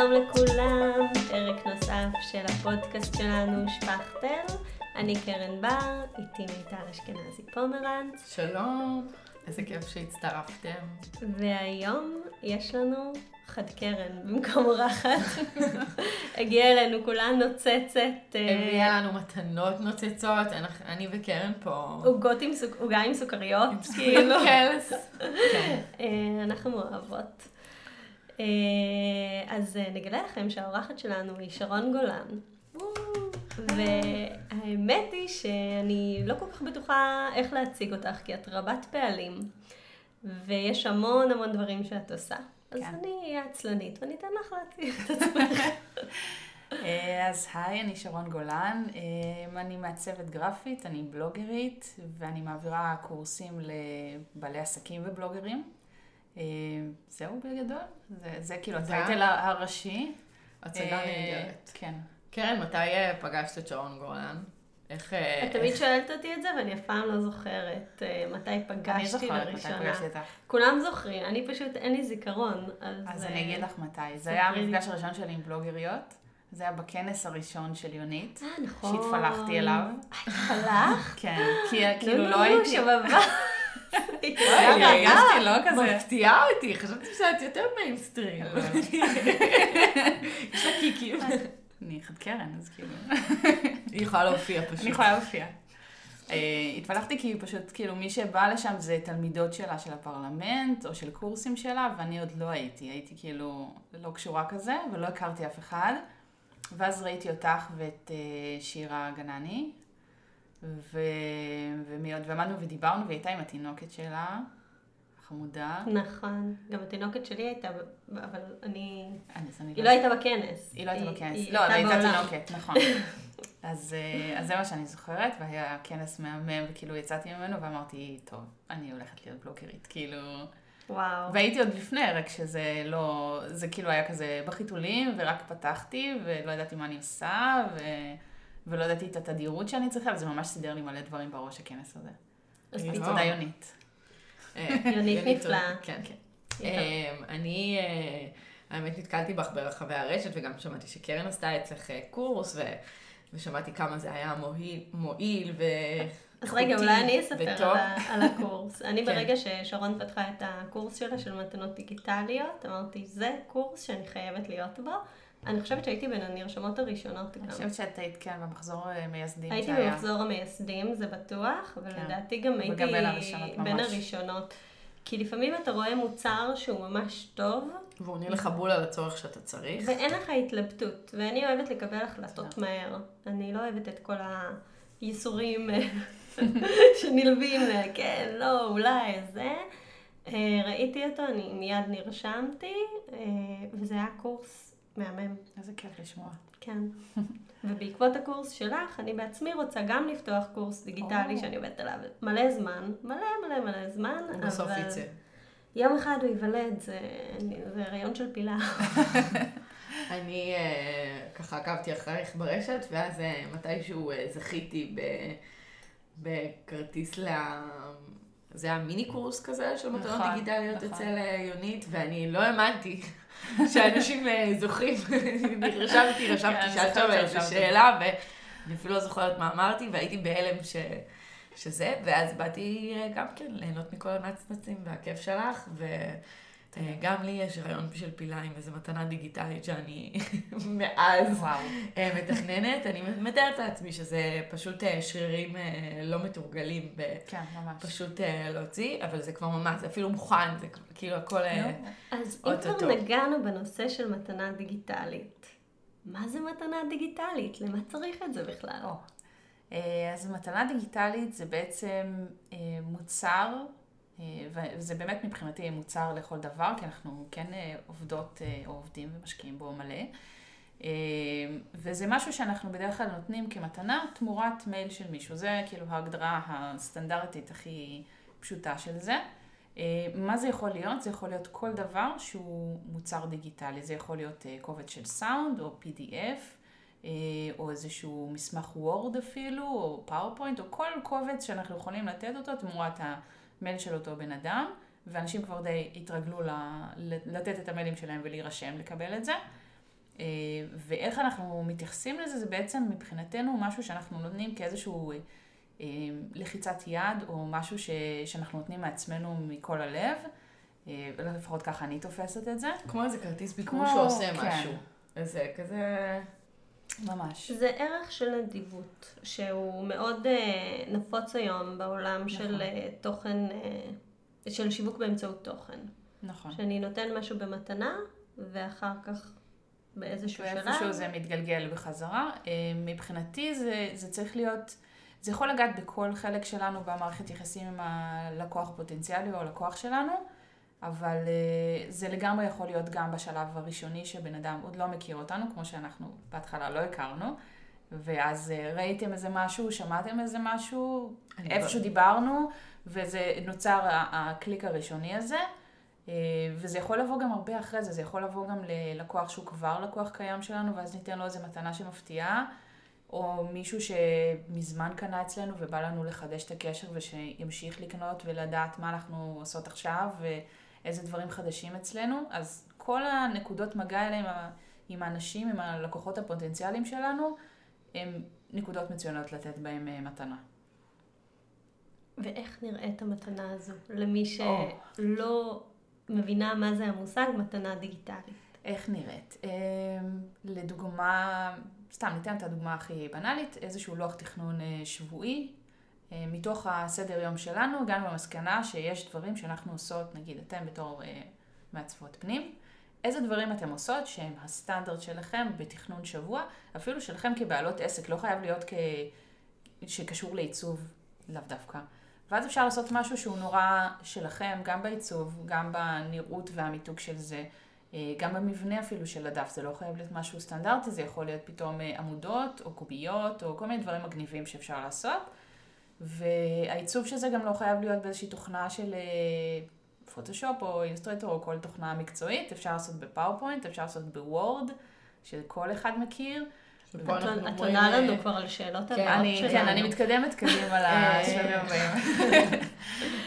שלום לכולם, פרק נוסף של הפודקאסט שלנו, שפכטל. אני קרן בר, איתי מיטל אשכנזי פומרנץ. שלום, איזה כיף שהצטרפתם. והיום יש לנו חד קרן במקום אורחת. הגיעה אלינו כולה נוצצת. אה, הביאה לנו מתנות נוצצות, אני וקרן פה. עוגות עם סוכ... עוגה עם סוכריות, כאילו. אה, אנחנו אוהבות. אה, אז נגלה לכם שהאורחת שלנו היא שרון גולן. והאמת היא שאני לא כל כך בטוחה איך להציג אותך, כי את רבת פעלים, ויש המון המון דברים שאת עושה. אז כן. אני אהיה עצלנית, ואני אתן לך להציג את עצמך. אה, אז היי, אני שרון גולן, אה, אני מעצבת גרפית, אני בלוגרית, ואני מעבירה קורסים לבעלי עסקים ובלוגרים. אה, זהו בגדול, זה, זה כאילו הטייטל הראשי. הצגה נהדרת. כן. קרן, מתי פגשת את שרון גולן? איך... אה, את תמיד שואלת אותי את זה, ואני אף פעם לא זוכרת אה, מתי פגשתי אני זוכרת מתי פגשתי אותך. כולם זוכרים, אני פשוט, אין לי זיכרון. אז אני אגיד לך מתי. זה היה המפגש הראשון שלי עם בלוגריות. זה היה בכנס הראשון של יונית. אה, נכון. שהתפלחתי אליו. התפלחת? כן, כי כאילו לא הייתי... שבבה. הרגשתי לא כזה. מפתיעה אותי, חשבתי שאת יותר מיינסטרים. יש לה קיקים. אני חד קרן, אז כאילו... היא יכולה להופיע פשוט. אני יכולה להופיע. אה, התפלחתי כי פשוט, כאילו, מי שבא לשם זה תלמידות שלה של הפרלמנט, או של קורסים שלה, ואני עוד לא הייתי. הייתי כאילו לא קשורה כזה, ולא הכרתי אף אחד. ואז ראיתי אותך ואת אה, שירה גנני, ו... ומי עוד, ועמדנו ודיברנו, והיא הייתה עם התינוקת שלה. חמודה. נכון. גם התינוקת שלי הייתה, אבל אני... אני היא לא הייתה בכנס. היא לא הייתה בכנס. לא, אבל הייתה תינוקת, נכון. אז, אה, אז זה מה שאני זוכרת, והיה כנס מהמם, וכאילו יצאתי ממנו ואמרתי, טוב, אני הולכת להיות בלוקרית, כאילו... וואו. והייתי עוד לפני, רק שזה לא, זה כאילו היה כזה בחיתולים, ורק פתחתי, ולא ידעתי מה אני עושה, ו... ולא ידעתי את התדירות שאני צריכה, וזה ממש סידר לי מלא דברים בראש, הכנס הזה. אז תודה יונית. אה, יונית נפלאה. כן, כן. אה, אני, אה, האמת, נתקלתי בך ברחבי הרשת, וגם שמעתי שקרן עשתה אצלך קורס, ושמעתי כמה זה היה מועיל, ו... אז רגע, אולי אני אספר על הקורס. אני כן. ברגע ששרון פתחה את הקורס שלה של מתנות דיגיטליות, אמרתי, זה קורס שאני חייבת להיות בו. אני חושבת שהייתי בין הנרשמות הראשונות גם. אני חושבת שאת היית, כן, במחזור המייסדים הייתי שהיה. במחזור המייסדים, זה בטוח, אבל כן. לדעתי גם הייתי בין הראשונות. כי לפעמים אתה רואה מוצר שהוא ממש טוב. והוא עונה לך בול על הצורך שאתה צריך. ואין לך התלבטות. ואני אוהבת לקבל החלטות מהר. אני לא אוהבת את כל הייסורים שנלווים, כן, לא, אולי, זה. אה, ראיתי אותו, אני מיד נרשמתי, אה, וזה היה קורס מהמם. איזה כיף לשמוע. כן. ובעקבות הקורס שלך, אני בעצמי רוצה גם לפתוח קורס דיגיטלי שאני עובדת עליו מלא זמן, מלא מלא מלא זמן. ובסוף יצא. יום אחד הוא ייוולד, זה, זה הריון של פילה. אני uh, ככה עקבתי אחרייך ברשת, ואז uh, מתישהו uh, זכיתי ב, בכרטיס ל... זה היה מיני קורס כזה של מתנות נכון, דיגיטליות נכון. אצל יונית, ואני לא האמנתי שאנשים אה, זוכרים, רשמתי, רשמתי, כן, שאלת שם איזו שאלה, ואני אפילו לא זוכרת מה אמרתי, והייתי בהלם ש... שזה, ואז באתי אה, גם כן ליהנות מכל הנצנצים והכיף שלך, ו... אה, גם לי יש רעיון של פילה עם איזו מתנה דיגיטלית שאני מאז אה, מתכננת. אני מתארת לעצמי שזה פשוט אה, שרירים לא מתורגלים. כן, ממש. פשוט להוציא, אבל זה כבר ממש, זה אפילו מוכן, זה כאילו הכל אז אם כבר נגענו בנושא של מתנה דיגיטלית, מה זה מתנה דיגיטלית? למה צריך את זה בכלל? אז מתנה דיגיטלית זה בעצם מוצר וזה באמת מבחינתי מוצר לכל דבר, כי אנחנו כן אה, עובדות אה, או עובדים ומשקיעים בו מלא. וזה משהו שאנחנו בדרך כלל נותנים כמתנה תמורת מייל של מישהו. זה כאילו ההגדרה הסטנדרטית הכי פשוטה של זה. מה זה יכול להיות? זה יכול להיות כל דבר שהוא מוצר דיגיטלי. זה יכול להיות קובץ של סאונד או PDF. או איזשהו מסמך וורד אפילו, או פאורפוינט, או כל קובץ שאנחנו יכולים לתת אותו תמורת מייל של אותו בן אדם, ואנשים כבר די התרגלו ל, לתת את המיילים שלהם ולהירשם לקבל את זה. אה, ואיך אנחנו מתייחסים לזה, זה בעצם מבחינתנו משהו שאנחנו נותנים כאיזשהו אה, לחיצת יד, או משהו ש, שאנחנו נותנים מעצמנו מכל הלב. אה, לפחות ככה אני תופסת את זה. כמו איזה כרטיס ביקור שעושה כן. משהו. אז זה כזה... ממש. זה ערך של נדיבות, שהוא מאוד אה, נפוץ היום בעולם של נכון. אה, תוכן, אה, של שיווק באמצעות תוכן. נכון. שאני נותן משהו במתנה, ואחר כך באיזשהו שלב... ואיפשהו זה מתגלגל בחזרה. אה, מבחינתי זה, זה צריך להיות, זה יכול לגעת בכל חלק שלנו במערכת יחסים עם הלקוח הפוטנציאלי או הלקוח שלנו, אבל אה, זה לגמרי יכול להיות גם בשלב הראשוני שבן אדם עוד לא מכיר אותנו, כמו שאנחנו בהתחלה לא הכרנו. ואז אה, ראיתם איזה משהו, שמעתם איזה משהו, אני איפשהו דיברנו, וזה נוצר הקליק הראשוני הזה. אה, וזה יכול לבוא גם הרבה אחרי זה, זה יכול לבוא גם ללקוח שהוא כבר לקוח קיים שלנו, ואז ניתן לו איזה מתנה שמפתיעה, או מישהו שמזמן קנה אצלנו ובא לנו לחדש את הקשר ושימשיך לקנות ולדעת מה אנחנו עושות עכשיו ואיזה דברים חדשים אצלנו. אז כל הנקודות מגע האלה עם, ה- עם האנשים, עם הלקוחות הפוטנציאליים שלנו, הם נקודות מצוינות לתת בהם אה, מתנה. ואיך נראית המתנה הזו למי. שלא מבינה מה זה המושג מתנה דיגיטלית? איך נראית? אמ, לדוגמה, סתם ניתן את הדוגמה הכי בנאלית, איזשהו לוח תכנון אה, שבועי. אה, מתוך הסדר יום שלנו הגענו למסקנה שיש דברים שאנחנו עושות, נגיד אתם בתור אה, מעצבות פנים, איזה דברים אתם עושות שהם הסטנדרט שלכם בתכנון שבוע, אפילו שלכם כבעלות עסק, לא חייב להיות כ... שקשור לעיצוב, לאו דווקא. ואז אפשר לעשות משהו שהוא נורא שלכם, גם בעיצוב, גם בנראות והמיתוג של זה. אה, גם במבנה אפילו של הדף, זה לא חייב להיות משהו סטנדרטי, זה יכול להיות פתאום עמודות או קוביות או כל מיני דברים מגניבים שאפשר לעשות. והעיצוב של זה גם לא חייב להיות באיזושהי תוכנה של אה, פוטושופ או אילוסטרייטור או כל תוכנה מקצועית, אפשר לעשות בפאורפוינט, אפשר לעשות בוורד, שכל אחד מכיר. את עונה אה, לנו כבר על שאלות כן, הבאות אני, שלנו. כן, אני מתקדמת קדימה אה, לשלבים הבאים.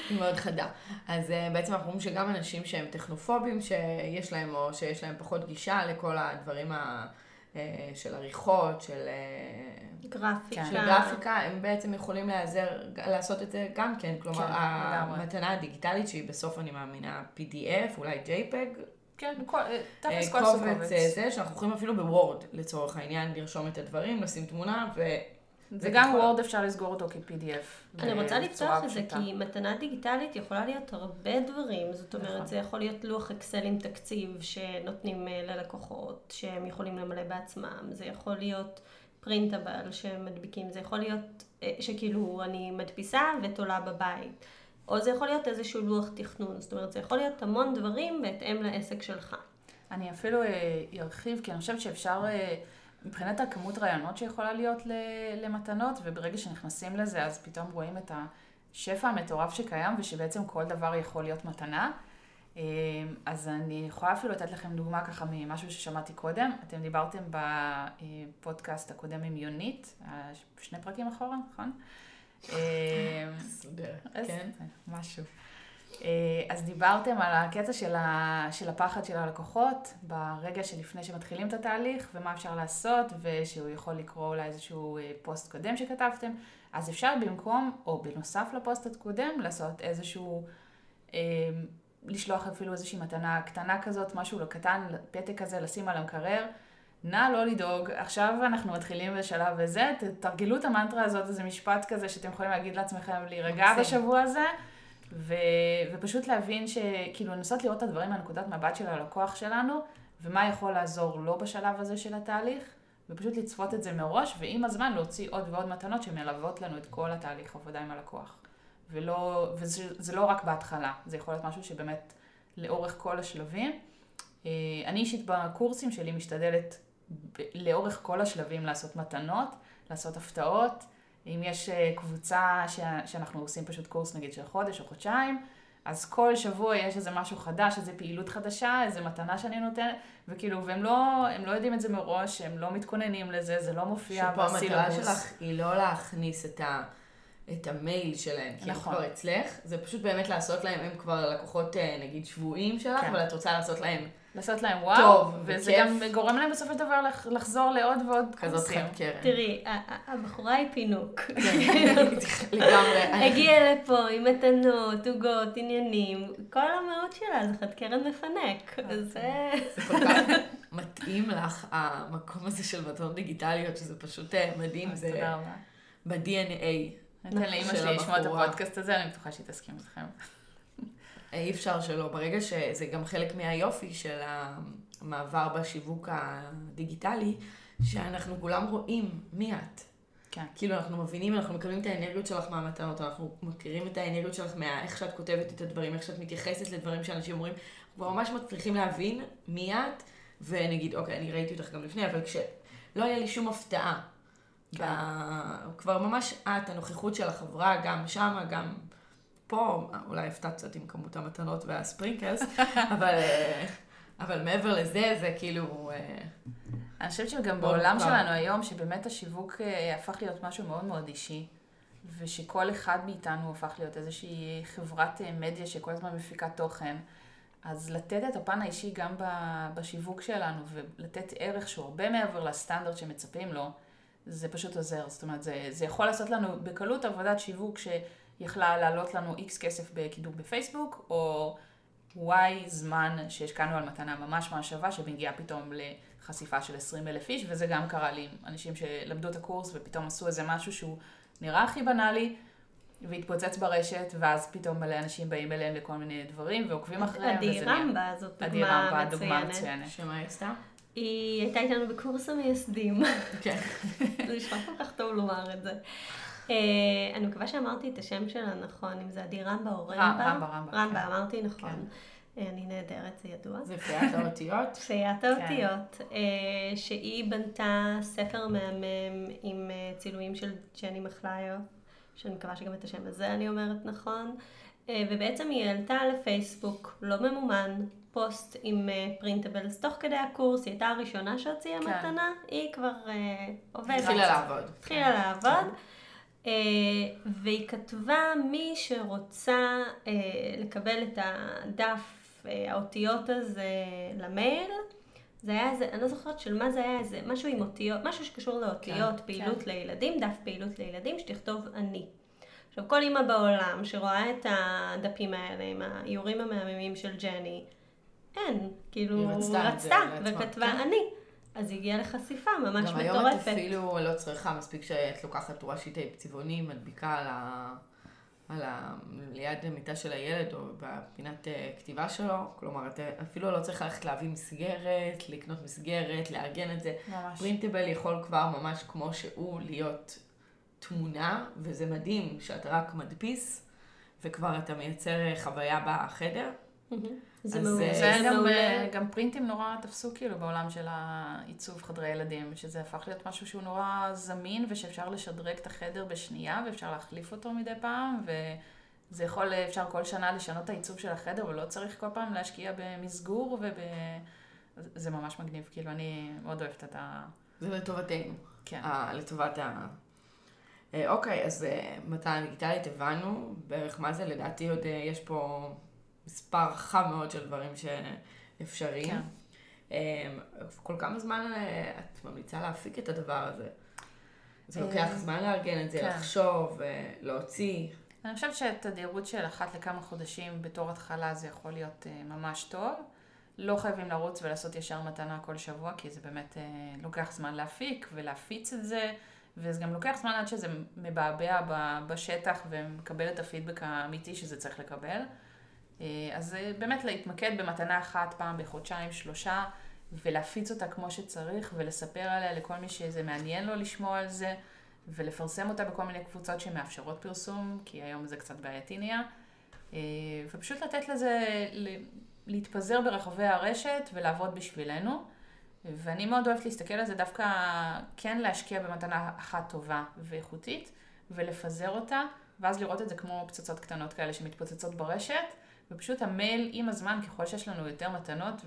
היא מאוד חדה. אז בעצם אנחנו רואים שגם אנשים שהם טכנופובים, שיש להם, או שיש להם פחות גישה לכל הדברים ה, של עריכות, של, uh, גרפיקה. של גרפיקה, הם בעצם יכולים להיעזר, לעשות את זה גם כן. כלומר, כן. המתנה הדיגיטלית, שהיא בסוף אני מאמינה PDF, אולי JPEG, כן, אה, אה, תכלס כל סוג קובץ אה, זה, שאנחנו יכולים אפילו בוורד, לצורך העניין, לרשום את הדברים, לשים תמונה, ו... זה גם וככל- וורד אפשר לסגור אותו כ-PDF. אני רוצה לפתוח את זה. כי מתנה דיגיטלית יכולה להיות הרבה דברים. זאת נכון. אומרת, זה יכול להיות לוח אקסל עם תקציב שנותנים אה, ללקוחות, שהם יכולים למלא בעצמם. זה יכול להיות פרינטבל שמדביקים. זה יכול להיות אה, שכאילו אני מדפיסה ותולה בבית. או זה יכול להיות איזשהו לוח תכנון. זאת אומרת, זה יכול להיות המון דברים בהתאם לעסק שלך. אני אפילו אה, ארחיב, כי אני חושבת שאפשר, מבחינת הכמות רעיונות שיכולה להיות למתנות, וברגע שנכנסים לזה, אז פתאום רואים את השפע המטורף שקיים, ושבעצם כל דבר יכול להיות מתנה. אה, אז אני יכולה אפילו לתת לכם דוגמה ככה ממשהו ששמעתי קודם. אתם דיברתם בפודקאסט הקודם עם יונית, שני פרקים אחורה, נכון? אה, מסודרת, אז- כן. משהו. אה, אז דיברתם על הקטע של, ה, של הפחד של הלקוחות ברגע שלפני שמתחילים את התהליך ומה אפשר לעשות ושהוא יכול לקרוא אולי איזשהו אה, פוסט קודם שכתבתם. אז אפשר במקום או בנוסף לפוסט הקודם לעשות איזשהו, אה, לשלוח אפילו איזושהי מתנה קטנה כזאת, משהו לא קטן, פתק כזה, לשים על המקרר. נא לא לדאוג, עכשיו אנחנו מתחילים בשלב הזה, תרגלו את המנטרה הזאת, איזה משפט כזה שאתם יכולים להגיד לעצמכם להירגע. בשבוע הזה, ו... ופשוט להבין שכאילו לנסות לראות את הדברים מהנקודת מבט של הלקוח שלנו, ומה יכול לעזור לו בשלב הזה של התהליך, ופשוט לצפות את זה מראש, ועם הזמן להוציא עוד ועוד מתנות שמלוות לנו את כל התהליך עבודה עם הלקוח. ולא, וזה זה לא רק בהתחלה, זה יכול להיות משהו שבאמת לאורך כל השלבים. אה, אני אישית בקורסים שלי משתדלת לאורך כל השלבים לעשות מתנות, לעשות הפתעות. אם יש אה, קבוצה ש- שאנחנו עושים פשוט קורס נגיד של חודש או חודשיים, אז כל שבוע יש איזה משהו חדש, איזה פעילות חדשה, איזה מתנה שאני נותנת, וכאילו, והם לא, הם לא יודעים את זה מראש, הם לא מתכוננים לזה, זה לא מופיע שפה המטרה. שלך היא לא להכניס את, ה, את המייל שלהם, כי נכון. הם כבר אצלך, זה פשוט באמת לעשות להם, הם כבר לקוחות אה, נגיד שבויים שלך, כן. אבל את רוצה לעשות להם לעשות להם וואו, טוב, וזה בכיף. גם גורם להם בסופו של דבר לח- לחזור לעוד ועוד כזאת קורסים. חד קרן. תראי, הבחורה היא פינוק. לגמרי. הגיעה לפה עם מתנות, עוגות, עניינים, כל המהות שלה זה חד קרן מפנק. אוקיי. זה... זה כל כך מתאים לך, המקום הזה של מתנות דיגיטליות, שזה פשוט אה, מדהים, זה. ב-DNA. לאמא של שלי לשמוע את. הפודקאסט הזה, אני בטוחה שהיא תסכים איתכם. אי אפשר שלא. ברגע שזה גם חלק מהיופי של המעבר בשיווק הדיגיטלי, שאנחנו כולם רואים מי את. כן. כאילו אנחנו מבינים, אנחנו מקבלים את האנרגיות שלך מהמתנות, אנחנו מכירים את האנרגיות שלך מאיך שאת כותבת את הדברים, איך שאת מתייחסת לדברים שאנשים אומרים, אנחנו כבר ממש מצליחים להבין מי את, ונגיד, אוקיי, אני ראיתי אותך גם לפני, אבל כשלא היה לי שום הפתעה. כן. ב- כבר ממש את, הנוכחות של החברה, גם שמה, גם פה, אולי הפתעת קצת עם כמות המתנות והספרינקלס, אבל, אבל מעבר לזה, זה כאילו... אה, אני חושבת שגם בעולם מוכר. שלנו היום, שבאמת השיווק אה, הפך להיות משהו מאוד מאוד אישי, ושכל אחד מאיתנו הפך להיות איזושהי חברת אה, מדיה שכל הזמן מפיקה תוכן, אז לתת את הפן האישי גם בשיווק שלנו, ולתת ערך שהוא הרבה מעבר לסטנדרט שמצפים לו, זה פשוט עוזר. זאת אומרת, זה, זה יכול לעשות לנו בקלות עבודת שיווק שיכלה לעלות לנו איקס כסף בקידום בפייסבוק, או וואי זמן שהשקענו על מתנה ממש ממש שווה, שמגיעה פתאום לחשיפה של 20 אלף איש, וזה גם קרה לי עם אנשים שלמדו את הקורס ופתאום עשו איזה משהו שהוא נראה הכי בנאלי, והתפוצץ ברשת, ואז פתאום מלא אנשים באים אליהם לכל מיני דברים ועוקבים אחריהם, עדי וזה נהיה... רמבה, זאת עדי דוגמה רמבה, דוגמה מצוינת. מצוינת. שמה היא עשתה? היא הייתה איתנו בקורס המייסדים. כן. זה נשמע כל כך טוב לומר את זה. אה, אני מקווה שאמרתי את השם שלה נכון, אם זה עדי רמבה או רמבה. רמבה, רמבה, רמבה, כן. אמרתי נכון. אה, אני נהדרת, זה ידוע. זה פיית האותיות. פיית האותיות, אה, שהיא בנתה ספר מהמם עם צילומים של ג'ני מחליו, שאני מקווה שגם את השם הזה אני אומרת נכון, ובעצם היא העלתה לפייסבוק, לא ממומן, פוסט עם פרינטבלס תוך כדי הקורס, היא הייתה הראשונה שהוציאה כן. מתנה, היא כבר אה, עובדת. התחילה לעבוד. התחילה לעבוד. אה, והיא כתבה מי שרוצה אה, לקבל את הדף אה, האותיות הזה למייל, זה היה איזה, אני לא זוכרת של מה זה היה, איזה משהו עם אותיות, משהו שקשור לאותיות, כן, פעילות לילדים, דף פעילות לילדים, שתכתוב אני. עכשיו, כל אימא בעולם שרואה את הדפים האלה עם האיורים המהממים של ג'ני, אין, כאילו, היא רצתה רצתה, וכתבה כן. אני. אז הגיעה לחשיפה ממש גם היום את מטורפת. אפילו לא צריכה, מספיק שאת לוקחת תורה שיטי צבעוני, מדביקה על ה... על ה... ליד המיטה של הילד או בפינת אה, כתיבה שלו, כלומר את אה, אפילו לא צריך ללכת להביא מסגרת, לקנות מסגרת, לארגן את זה. ממש. פרינטבל יכול כבר ממש כמו שהוא להיות תמונה, וזה מדהים שאתה רק מדפיס, וכבר אתה מייצר אה, חוויה בחדר. זה מעולה. אה, זה גם, מעולה. אה, גם פרינטים נורא תפסו כאילו בעולם של העיצוב חדרי ילדים, שזה הפך להיות משהו שהוא נורא זמין ושאפשר לשדרג את החדר בשנייה ואפשר להחליף אותו מדי פעם וזה יכול, אפשר כל שנה לשנות את העיצוב של החדר ולא צריך כל פעם להשקיע במסגור וב... זה ממש מגניב, כאילו אני מאוד אוהבת את ה... זה לטובתנו. כן. אה, לטובת ה... אה, אוקיי, אז אה, מתנה דיגיטלית הבנו בערך מה זה, לדעתי עוד אה, יש פה מספר רחב מאוד של דברים שאפשריים. כן. אה, כל כמה זמן אה, את ממליצה להפיק את הדבר הזה? זה אה, לוקח זמן לארגן את זה, כן. לחשוב, אה, להוציא. אני חושבת שתדירות של אחת לכמה חודשים בתור התחלה זה יכול להיות ממש טוב. לא חייבים לרוץ ולעשות ישר מתנה כל שבוע, כי זה באמת לוקח זמן להפיק ולהפיץ את זה, וזה גם לוקח זמן עד שזה מבעבע בשטח ומקבל את הפידבק האמיתי שזה צריך לקבל. אה, אז אה, באמת להתמקד במתנה אחת פעם בחודשיים, שלושה, ולהפיץ אותה כמו שצריך, ולספר עליה לכל מי שזה מעניין לו לשמוע על זה. ולפרסם אותה בכל מיני קבוצות שמאפשרות פרסום, כי היום זה קצת בעייתי נהיה, אה, ופשוט לתת לזה להתפזר ברחבי הרשת ולעבוד בשבילנו. ואני מאוד אוהבת להסתכל על זה דווקא כן להשקיע במתנה אחת טובה ואיכותית, ולפזר אותה, ואז לראות את זה כמו פצצות קטנות כאלה שמתפוצצות ברשת, ופשוט המייל עם הזמן, ככל שיש לנו יותר מתנות,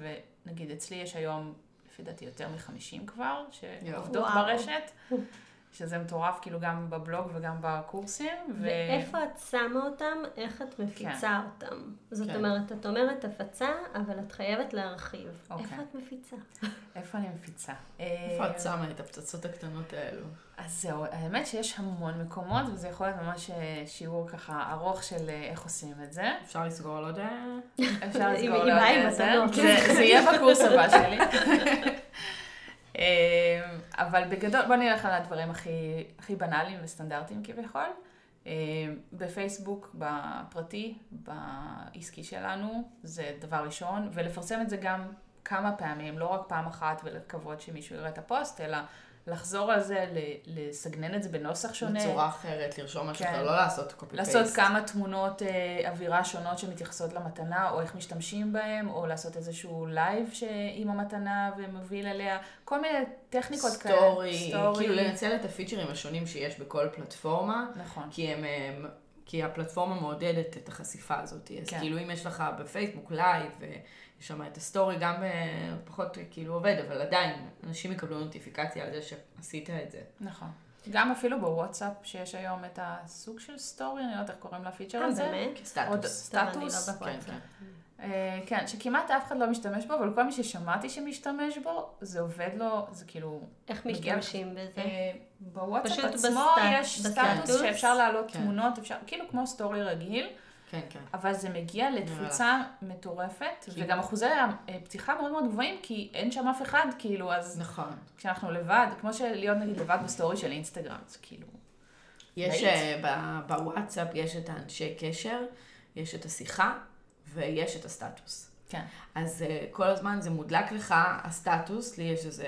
ונגיד אצלי יש היום, לפי דעתי, יותר מ-50 כבר, שעובדות. ברשת. שזה מטורף כאילו גם בבלוג וגם בקורסים. ו... ואיפה את שמה אותם, איך את מפיצה כן. אותם. זאת כן. אומרת, את אומרת הפצה, אבל את חייבת להרחיב. אוקיי. איפה את מפיצה? איפה אני מפיצה? איפה את אה, שמה את הפצצות הקטנות האלו? אז זהו, האמת שיש המון מקומות, וזה יכול להיות ממש אה, שיעור ככה ארוך של אה, איך עושים את זה. אפשר לסגור על עוד... אפשר לסגור. מתנות. זה זה יהיה בקורס הבא שלי. אה, אבל בגדול, בוא נלך על הדברים הכי, הכי בנאליים וסטנדרטיים כביכול. אה, בפייסבוק, בפרטי, בעסקי שלנו, זה דבר ראשון, ולפרסם את זה גם כמה פעמים, לא רק פעם אחת ולקוות שמישהו יראה את הפוסט, אלא לחזור על זה, לסגנן את זה בנוסח שונה. בצורה אחרת, לרשום משהו כן. אחר, לא לעשות copy paste. לעשות כמה תמונות אה, אווירה שונות שמתייחסות למתנה, או איך משתמשים בהם, או לעשות איזשהו לייב. עם המתנה ומוביל אליה, כל מיני טכניקות כאלה. סטורי, כאילו לנצל את הפיצ'רים השונים שיש בכל פלטפורמה, נכון. כי הם... הם- כי הפלטפורמה מעודדת את החשיפה הזאת. אז כן. כאילו אם יש לך בפייסבוק לייב, ויש שם את הסטורי, גם אה, פחות כאילו עובד, אבל עדיין, אנשים יקבלו נוטיפיקציה על זה שעשית את זה. נכון. גם אפילו בוואטסאפ, שיש היום את הסוג של סטורי, אני לא יודעת איך קוראים לפיצ'ר אה, הזה. באמת? סטטוס. אני לא סטטוס. בוואטסאפ. כן, אה, כן, שכמעט אף אחד לא משתמש בו, אבל כל מי ששמעתי שמשתמש בו, זה עובד לו, זה כאילו... איך משתמשים בזה? אה, בוואטסאפ עצמו יש? סטטוס שאפשר להעלות כן. תמונות, אפשר, כאילו כמו סטורי רגיל, כן, כן. אבל זה מגיע לתפוצה מטורפת, כי- וגם אחוזי הפתיחה מאוד מאוד גבוהים, כי אין שם אף אחד, כאילו, אז נכון. כשאנחנו לבד, כמו שלהיות נגיד לבד בסטורי של אינסטגרם, זה כאילו... יש ב- בוואטסאפ, יש את האנשי קשר, יש את השיחה, ויש את הסטטוס. כן. אז uh, כל הזמן זה מודלק לך הסטטוס, לי יש איזה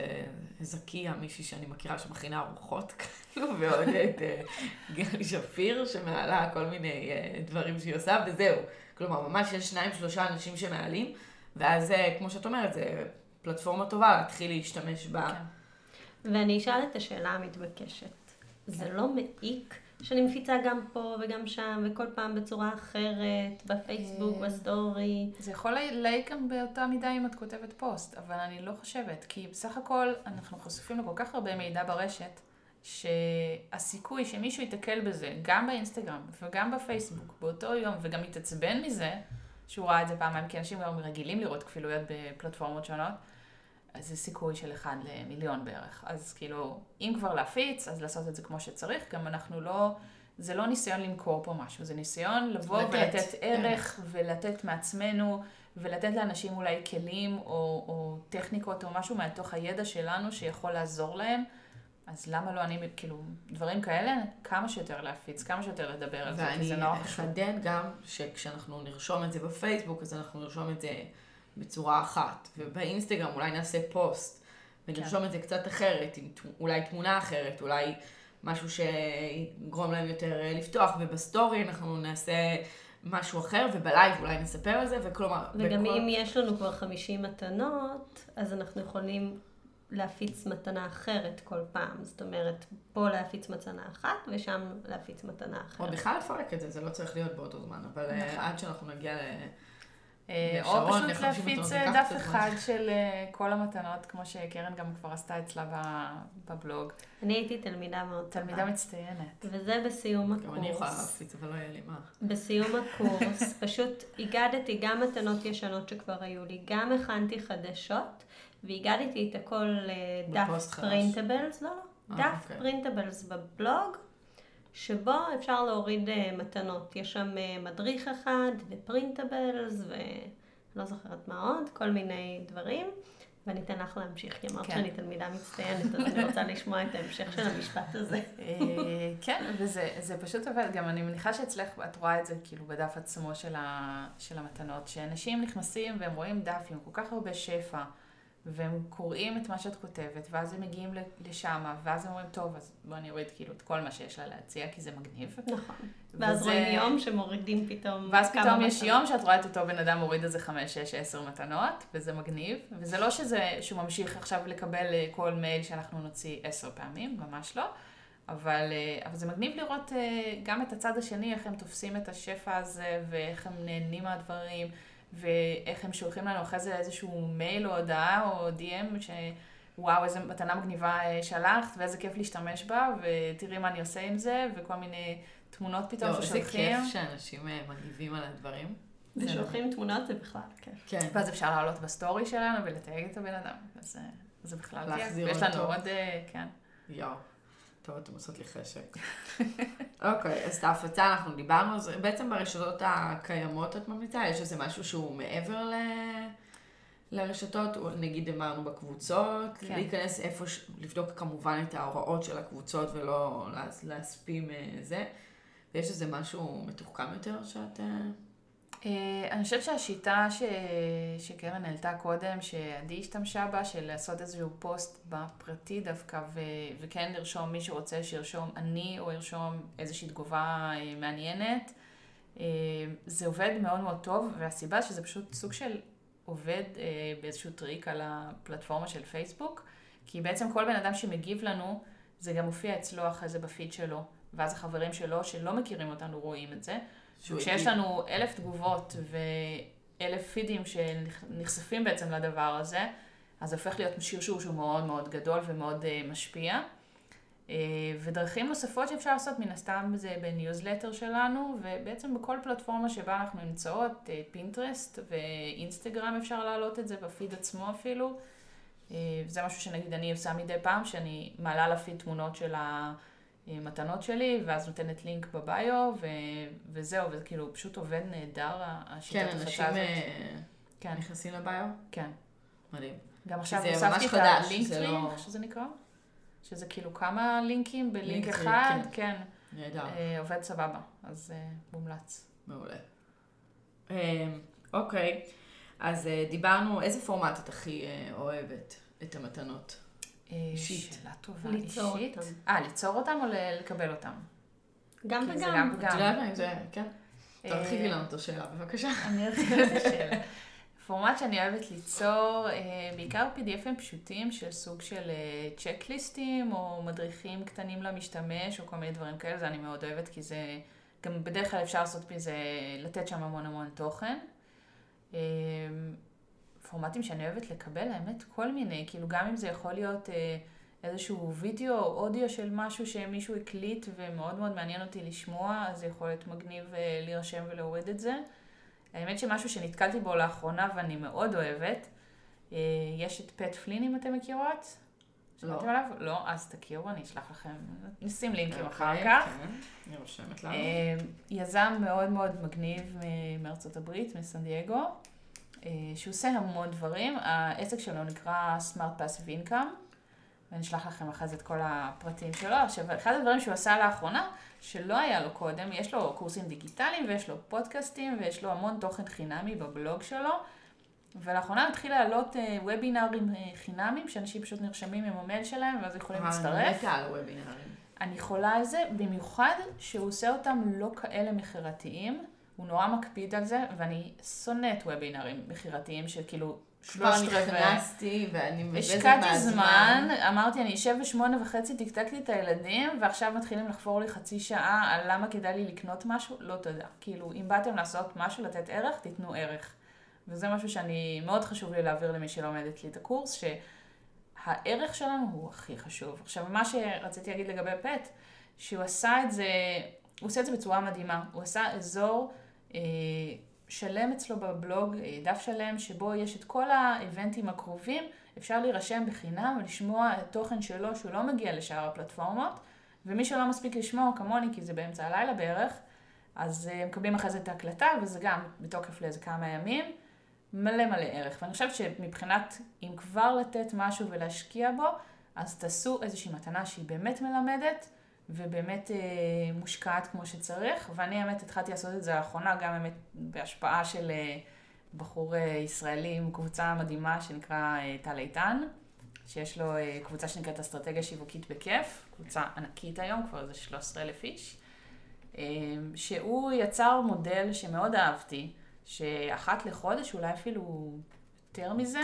זקיה, מישהי שאני מכירה שמכינה ארוחות, כאילו, ועוד את uh, גלי שפיר, שמעלה כל מיני uh, דברים שהיא עושה, וזהו. כלומר, ממש יש שניים, שלושה אנשים שמעלים, ואז, uh, כמו שאת אומרת, זה פלטפורמה טובה להתחיל להשתמש בה. כן. ואני אשאל את השאלה המתבקשת. זה לא מעיק שאני מפיצה גם פה וגם שם, וכל פעם בצורה אחרת, בפייסבוק, אה, בסטורי. זה יכול להעיק גם באותה מידה אם את כותבת פוסט, אבל אני לא חושבת, כי בסך הכל אנחנו חשופים לכל כך הרבה מידע ברשת, שהסיכוי שמישהו ייתקל בזה, גם באינסטגרם וגם בפייסבוק, באותו יום, וגם יתעצבן מזה, שהוא ראה את זה פעמיים, כי אנשים גם רגילים לראות כפילויות בפלטפורמות שונות, זה סיכוי של אחד למיליון בערך. אז כאילו, אם כבר להפיץ, אז לעשות את זה כמו שצריך, גם אנחנו לא... זה לא ניסיון למכור פה משהו, זה ניסיון לבוא לתת, ולתת כן. ערך ולתת מעצמנו ולתת לאנשים אולי כלים או, או טכניקות או משהו מתוך הידע שלנו שיכול לעזור להם. אז למה לא אני, כאילו, דברים כאלה, כמה שיותר להפיץ, כמה שיותר לדבר על זה, כי זה נורא ואני חשוב. אחדד גם שכשאנחנו נרשום את זה בפייסבוק, אז אנחנו נרשום את זה בצורה אחת, ובאינסטגרם אולי נעשה פוסט, ונרשום את זה קצת אחרת, עם ת- אולי תמונה אחרת, אולי משהו שיגרום להם יותר אה, לפתוח, ובסטורי אנחנו נעשה משהו אחר, ובלייב אולי נספר על זה, וכלומר, וגם בכל- אם יש לנו כבר 50 מתנות, אז אנחנו יכולים להפיץ מתנה אחרת כל פעם. זאת אומרת, פה להפיץ מתנה אחת, ושם להפיץ מתנה או אחרת. בכלל לפרק את זה, זה לא צריך להיות באותו זמן, אבל אה, נכון. עד שאנחנו נגיע ל... אה, או פשוט להפיץ אה, דף אחד. של אה, כל המתנות, כמו שקרן גם כבר עשתה אצלה בבלוג. אני הייתי תלמידה מאוד טובה. תלמידה מצטיינת. וזה בסיום גם אני יכולה הקורס. להפיץ, אבל לא יהיה לי מה. בסיום הקורס, פשוט הגדתי גם מתנות ישנות שכבר היו לי, גם הכנתי חדשות, והגדתי את הכל לדף. פרינטבלס, לא, לא, דף אוקיי. פרינטבלס בבלוג, שבו אפשר להוריד אה, מתנות. יש שם אה, מדריך אחד, ופרינטבלס, ואני לא זוכרת מה עוד, כל מיני דברים. ואני אתן לך להמשיך, כי אמרת כן. שאני תלמידה מצטיינת, אז אני רוצה לשמוע את ההמשך של המשפט הזה. אה, כן, וזה זה פשוט עובד, גם אני מניחה שאצלך, את רואה את זה כאילו בדף עצמו של, ה, של המתנות, שאנשים נכנסים והם רואים דף עם כל כך הרבה שפע, והם קוראים את מה שאת כותבת, ואז הם מגיעים לשם, ואז הם אומרים, טוב, אז בוא אני אוריד כאילו את כל מה שיש לה להציע, כי זה מגניב. נכון. ואז וזה- רואים יום שמורידים פתאום ואז פתאום יש מתנות. יום שאת רואה את אותו בן אדם מוריד איזה חמש, שש, עשר מתנות, וזה מגניב. וזה לא שזה, שהוא ממשיך עכשיו לקבל אה, כל מייל שאנחנו נוציא עשר פעמים, ממש לא. אבל, אה, אבל זה מגניב לראות אה, גם את הצד השני, איך הם תופסים את השפע הזה, ואיך הם נהנים מהדברים, ואיך הם שולחים לנו אחרי זה איזשהו מייל או הודעה או DM, ש... וואו, איזה מתנה מגניבה אה, שלחת, ואיזה כיף להשתמש בה, ותראי מה אני עושה עם זה, וכל מיני תמונות פתאום לא, איזה ששולחים. כיף שאנשים אה, מגיבים על הדברים. ושולחים תמונות זה בכלל כיף. כן. ואז אפשר לעלות בסטורי שלנו ולתייג את הבן אדם, אז אה, זה בכלל כיף. להחזיר ויש לנו. עוד, כן. יואו. טוב, אתם עושות לי חשק. אוקיי, אז את ההפצה אנחנו דיברנו, אז בעצם ברשתות הקיימות את ממליצה, יש איזה משהו שהוא מעבר ל... לרשתות, נגיד אמרנו בקבוצות, כן. להיכנס איפה, ש... לבדוק כמובן את ההוראות של הקבוצות ולא להס... להספים אה, זה. ויש איזה משהו מתוחכם יותר שאת... אה, אני חושבת שהשיטה ש... שקרן העלתה קודם, שעדי השתמשה בה, של לעשות איזשהו פוסט בפרטי דווקא, ו... וכן לרשום מי שרוצה שירשום אני, או ירשום איזושהי תגובה אה, מעניינת, אה, זה עובד מאוד מאוד טוב, והסיבה שזה פשוט סוג של עובד באיזשהו טריק על הפלטפורמה של פייסבוק, כי בעצם כל בן אדם שמגיב לנו, זה גם מופיע אצלו אחרי זה בפיד שלו, ואז החברים שלו שלא מכירים אותנו רואים את זה. כשיש. לנו אלף תגובות ואלף פידים שנחשפים בעצם לדבר הזה, אז זה הופך להיות שרשור שהוא מאוד מאוד גדול ומאוד uh, משפיע. Uh, ודרכים נוספות שאפשר לעשות, מן הסתם זה בניוזלטר שלנו, ובעצם בכל פלטפורמה שבה אנחנו נמצאות, אה, פינטרסט ואינסטגרם אפשר להעלות את זה, בפיד עצמו אפילו. אה, זה משהו שנגיד אני עושה מדי פעם, שאני מעלה לפיד תמונות של המתנות שלי, ואז נותנת לינק בביו, ו- וזהו, וזה כאילו פשוט עובד נהדר, השיטת כן, הפצה אנשים הזאת. אה, כן, נכנסים לביו? כן. מדהים. גם עכשיו הוספתי את הלינק טרי, לא- איך שזה נקרא? שזה כאילו כמה לינקים בלינק לינק אחד, כן. כן, נהדר. אה, עובד סבבה, אז אה, מומלץ. מעולה. אה, אוקיי, אז אה, דיברנו, איזה פורמט את הכי אה, אוהבת את המתנות? אה, אישית. שאלה טובה, ליצור אישית. אותם. אה, ליצור אותם או לקבל אותם? גם כי זה וגם. גם את וגם. יודעת מה זה, כן? אה, תרחיבי לנו את השאלה, בבקשה. אני ארחיב את השאלה. פורמט שאני אוהבת ליצור, אה, בעיקר PDFים פשוטים של סוג של אה, צ'קליסטים או מדריכים קטנים למשתמש או כל מיני דברים כאלה, זה אני מאוד אוהבת כי זה, גם בדרך כלל אפשר לעשות מזה, לתת שם המון המון תוכן. אה, פורמטים שאני אוהבת לקבל, האמת, כל מיני, כאילו גם אם זה יכול להיות אה, איזשהו וידאו או אודיו של משהו שמישהו הקליט ומאוד מאוד מעניין אותי לשמוע, אז זה יכול להיות מגניב אה, להירשם ולהוריד את זה. האמת שמשהו שנתקלתי בו לאחרונה ואני מאוד אוהבת, אה, יש את פט פלין אם אתם מכירות. לא. שמעתם עליו? לא, אז תכירו, אני אשלח לכם, נשים לינקים אחר אוקיי, כך. כן, אני רושמת לנו. אה, יזם מאוד מאוד מגניב מ- מארצות הברית, מסן דייגו, אה, שהוא עושה המון דברים. העסק שלו נקרא Smart Passive Income, ואני אשלח לכם אחרי זה את כל הפרטים שלו. עכשיו, אחד הדברים שהוא עשה לאחרונה, שלא היה לו קודם, יש לו קורסים דיגיטליים ויש לו פודקאסטים ויש לו המון תוכן חינמי בבלוג שלו. ולאחרונה התחיל להעלות אה, וובינארים אה, חינמים, שאנשים פשוט נרשמים עם המייל שלהם ואז יכולים אה, אני להצטרף. מתה על וובינארים. אני חולה על זה, במיוחד שהוא עושה אותם לא כאלה מכירתיים. הוא נורא מקפיד על זה, ואני שונאת וובינרים מכירתיים שכאילו כבר. נכנסתי ואני השקעתי מהזמן. זמן, אמרתי אני אשב בשמונה וחצי, טקטקתי את הילדים, ועכשיו מתחילים לחפור לי חצי שעה על למה כדאי לי לקנות משהו, לא תודה. כאילו, אם באתם לעשות משהו, לתת ערך, תיתנו ערך. וזה משהו שאני, מאוד חשוב לי להעביר למי שלומדת לי את הקורס, שהערך שלנו הוא הכי חשוב. עכשיו, מה שרציתי להגיד לגבי פט, שהוא עשה את זה, הוא עושה את זה בצורה מדהימה. הוא עשה אזור שלם אצלו בבלוג, אה, דף שלם, שבו יש את כל האיבנטים הקרובים, אפשר להירשם בחינם ולשמוע תוכן שלו שהוא לא מגיע לשאר הפלטפורמות, ומי שלא מספיק לשמוע כמוני, כי זה באמצע הלילה בערך, אז אה, מקבלים אחרי זה את ההקלטה, וזה גם בתוקף לאיזה כמה ימים. מלא מלא ערך. ואני חושבת שמבחינת, אם כבר לתת משהו ולהשקיע בו, אז תעשו איזושהי מתנה שהיא באמת מלמדת, ובאמת אה, מושקעת כמו שצריך. ואני האמת התחלתי לעשות את זה לאחרונה, גם באמת בהשפעה של אה, בחור אה, ישראלי עם קבוצה מדהימה שנקרא אה, טל איתן, שיש לו אה, קבוצה שנקראת אסטרטגיה שיווקית בכיף, קבוצה ענקית היום, כבר איזה 13,000 איש, אה, שהוא יצר מודל שמאוד אהבתי, שאחת לחודש, אולי אפילו יותר מזה,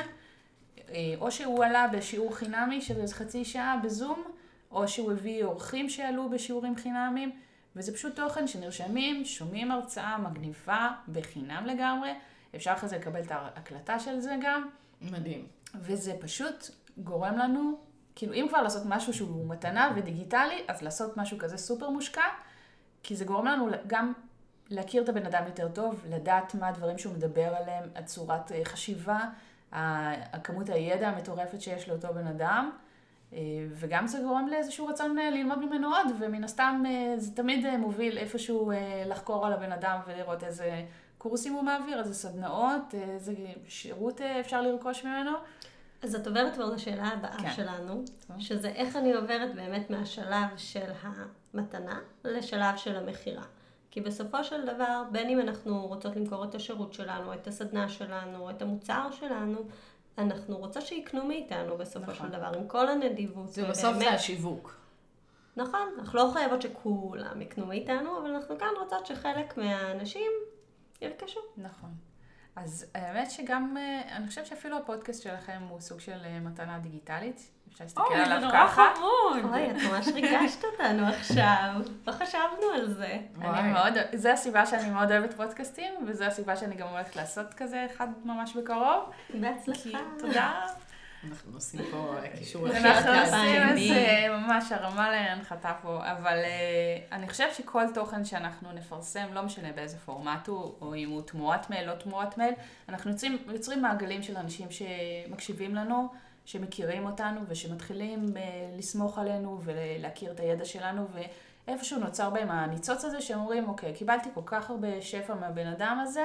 אה, או שהוא עלה בשיעור חינמי של חצי שעה בזום, או שהוא הביא אורחים שעלו בשיעורים חינמיים, וזה פשוט תוכן שנרשמים, שומעים הרצאה מגניבה בחינם לגמרי, אפשר אחרי זה לקבל את ההקלטה של זה גם, מדהים. וזה פשוט גורם לנו, כאילו אם כבר לעשות משהו שהוא מתנה ודיגיטלי, אז לעשות משהו כזה סופר מושקע, כי זה גורם לנו גם להכיר את הבן אדם יותר טוב, לדעת מה הדברים שהוא מדבר עליהם, הצורת אה, חשיבה, הכמות הידע המטורפת שיש לאותו בן אדם, וגם זה גורם לאיזשהו רצון אה, ללמוד ממנו עוד, ומן הסתם זה תמיד מוביל איפשהו לחקור על הבן אדם ולראות איזה קורסים הוא מעביר, איזה סדנאות, איזה שירות אפשר לרכוש ממנו. אז את עוברת כבר לשאלה הבאה כן. שלנו, טוב. שזה איך אני עוברת באמת מהשלב של המתנה לשלב של המכירה. כי בסופו של דבר, בין אם אנחנו רוצות למכור את השירות שלנו, את הסדנה שלנו, את המוצר שלנו, אנחנו רוצות שיקנו מאיתנו בסופו נכון. של דבר, עם כל הנדיבות. זה בסוף זה השיווק. נכון, אנחנו לא חייבות שכולם יקנו מאיתנו, אבל אנחנו כאן רוצות שחלק מהאנשים ירכשו. נכון. אז האמת שגם, אה, אני חושבת שאפילו הפודקאסט שלכם הוא סוג של אה, מתנה דיגיטלית. אפשר להסתכל עליו ככה. אוי, זה נורא חמוד. אוי, את ממש ריגשת אותנו עכשיו. לא חשבנו על זה. אני מאוד, זה הסיבה שאני מאוד אוהבת פודקאסטים, וזו הסיבה שאני גם הולכת לעשות כזה אחד ממש בקרוב. בהצלחה. תודה. אנחנו עושים פה קישור אחד. אנחנו עושים איזה ממש הרמה להנחתה פה, אבל uh, אני חושבת שכל תוכן שאנחנו נפרסם, לא משנה באיזה פורמט הוא, או אם הוא תמורת מייל, לא תמורת מייל, אנחנו יוצרים, יוצרים מעגלים של אנשים שמקשיבים לנו, שמכירים אותנו ושמתחילים uh, לסמוך עלינו ולהכיר את הידע שלנו, ואיפשהו נוצר בהם הניצוץ הזה שהם אומרים, אוקיי, קיבלתי כל כך הרבה שפע מהבן אדם הזה,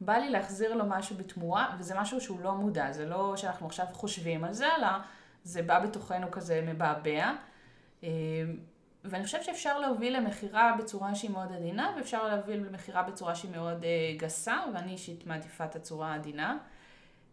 בא לי להחזיר לו משהו בתמורה, וזה משהו שהוא לא מודע, זה לא שאנחנו עכשיו חושבים על זה, אלא זה בא בתוכנו כזה מבעבע. אה, ואני חושבת שאפשר להוביל למכירה בצורה שהיא מאוד עדינה, ואפשר להוביל למכירה בצורה שהיא מאוד אה, גסה, ואני אישית מעדיפה את הצורה העדינה.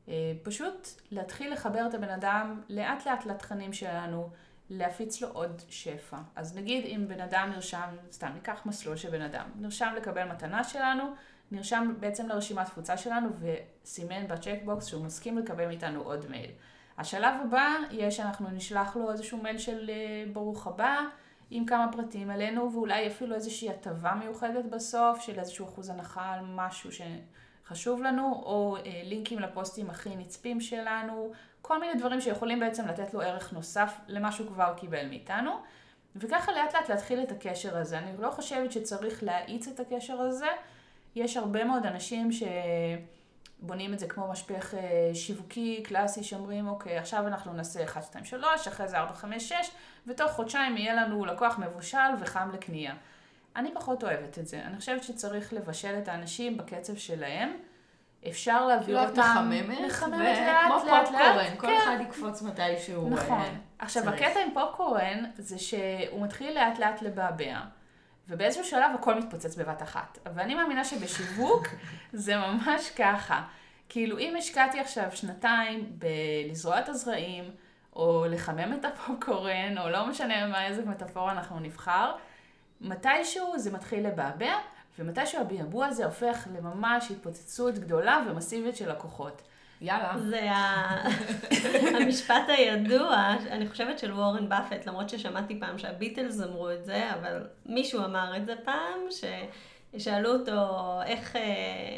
אה, פשוט להתחיל לחבר את הבן אדם לאט לאט לתכנים שלנו, להפיץ לו עוד שפע. אז נגיד אם בן אדם נרשם, סתם ניקח מסלול של בן אדם, נרשם לקבל מתנה שלנו, נרשם בעצם לרשימת תפוצה שלנו וסימן בצ'קבוקס שהוא מסכים לקבל מאיתנו עוד מייל. השלב הבא יהיה שאנחנו נשלח לו איזשהו מייל של אה, ברוך הבא עם כמה פרטים עלינו ואולי אפילו איזושהי הטבה מיוחדת בסוף של איזשהו אחוז הנחה על משהו שחשוב לנו או אה, לינקים לפוסטים הכי נצפים שלנו, כל מיני דברים שיכולים בעצם לתת לו ערך נוסף למה שהוא כבר קיבל מאיתנו. וככה לאט לאט להתחיל את הקשר הזה. אני לא חושבת שצריך להאיץ את הקשר הזה, יש הרבה מאוד אנשים שבונים את זה כמו משפך אה, שיווקי קלאסי, שאומרים, אוקיי, עכשיו אנחנו נעשה 1, 2, 3, אחרי זה 4, 5, 6, ותוך חודשיים יהיה לנו לקוח מבושל וחם לקנייה. אני פחות אוהבת את זה. אני חושבת שצריך לבשל את האנשים בקצב שלהם. אפשר להעביר אותם... מחממת, מחממת לאט, וכמו פופקורן, כל כן. אחד יקפוץ מתישהו נכון. אה, עכשיו, הקטע עם פופקורן זה שהוא מתחיל לאט לאט לבעבע. ובאיזשהו שלב הכל מתפוצץ בבת אחת. ואני מאמינה שבשיווק זה ממש ככה. כאילו, אם השקעתי עכשיו שנתיים בלזרוע את הזרעים, או לחמם את הפופקורן, או לא משנה מה, איזה מטאפורה אנחנו נבחר, מתישהו זה מתחיל לבעבע, ומתישהו הביעבוע הזה הופך לממש התפוצצות גדולה ומסיבית של לקוחות. יאללה. זה המשפט הידוע, אני חושבת של וורן באפט, למרות ששמעתי פעם שהביטלס אמרו את זה, אבל מישהו אמר את זה פעם, ששאלו אותו איך uh,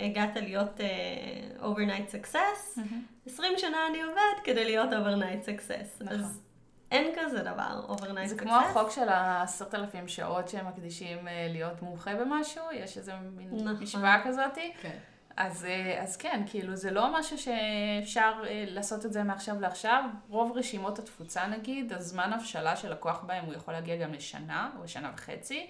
הגעת להיות uh, overnight success, mm-hmm. 20 שנה אני עובד כדי להיות overnight success. נכון. אז אין כזה דבר, overnight success. זה כמו החוק של העשרת אלפים שעות שהם מקדישים uh, להיות מומחה במשהו, יש איזה מין נכון. משוואה כזאת. כן. אז, אה, אז כן, כאילו זה לא משהו שאפשר אה, לעשות את זה מעכשיו לעכשיו. רוב רשימות התפוצה נגיד, הזמן הבשלה של לקוח בהם הוא יכול להגיע גם לשנה או לשנה וחצי,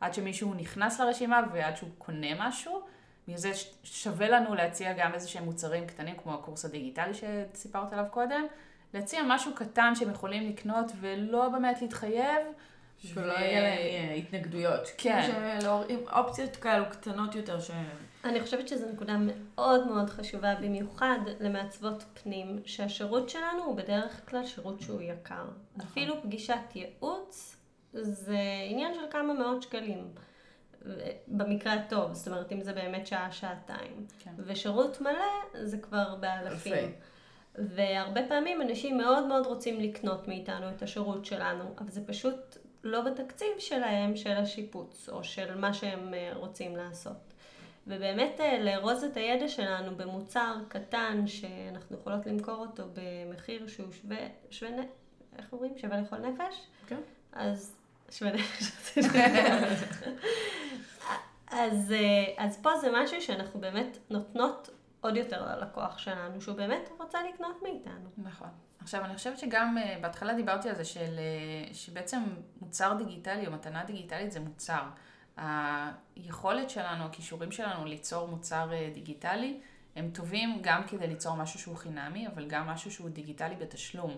עד שמישהו נכנס לרשימה ועד שהוא קונה משהו. בגלל זה שווה לנו להציע גם איזה שהם מוצרים קטנים, כמו הקורס הדיגיטלי שסיפרת עליו קודם, להציע משהו קטן שהם יכולים לקנות ולא באמת להתחייב. שלא יהיה להם אה, התנגדויות. כן. שלא, עם אופציות כאלו קטנות יותר ש... אני חושבת שזו נקודה מאוד מאוד חשובה, במיוחד למעצבות פנים, שהשירות שלנו הוא בדרך כלל שירות שהוא יקר. נכון. אפילו פגישת ייעוץ זה עניין של כמה מאות שקלים. במקרה הטוב, זאת אומרת, אם זה באמת שעה-שעתיים. כן. ושירות מלא זה כבר באלפים. יפה. והרבה פעמים אנשים מאוד מאוד רוצים לקנות מאיתנו את השירות שלנו, אבל זה פשוט לא בתקציב שלהם, של השיפוץ, או של מה שהם אה, רוצים לעשות. ובאמת אה, לארוז את הידע שלנו במוצר קטן שאנחנו יכולות למכור אותו במחיר שהוא שווה, שווה נ... איך אומרים? שווה לכל נפש? כן. אז שווה נפש. אז, אה, אז פה זה משהו שאנחנו באמת נותנות עוד יותר ללקוח שלנו, שהוא באמת רוצה לקנות מאיתנו. נכון. עכשיו, אני חושבת שגם אה, בהתחלה דיברתי על זה של, אה, שבעצם מוצר דיגיטלי או מתנה דיגיטלית זה מוצר. היכולת שלנו, הכישורים שלנו ליצור מוצר דיגיטלי, הם טובים גם כדי ליצור משהו שהוא חינמי, אבל גם משהו שהוא דיגיטלי בתשלום.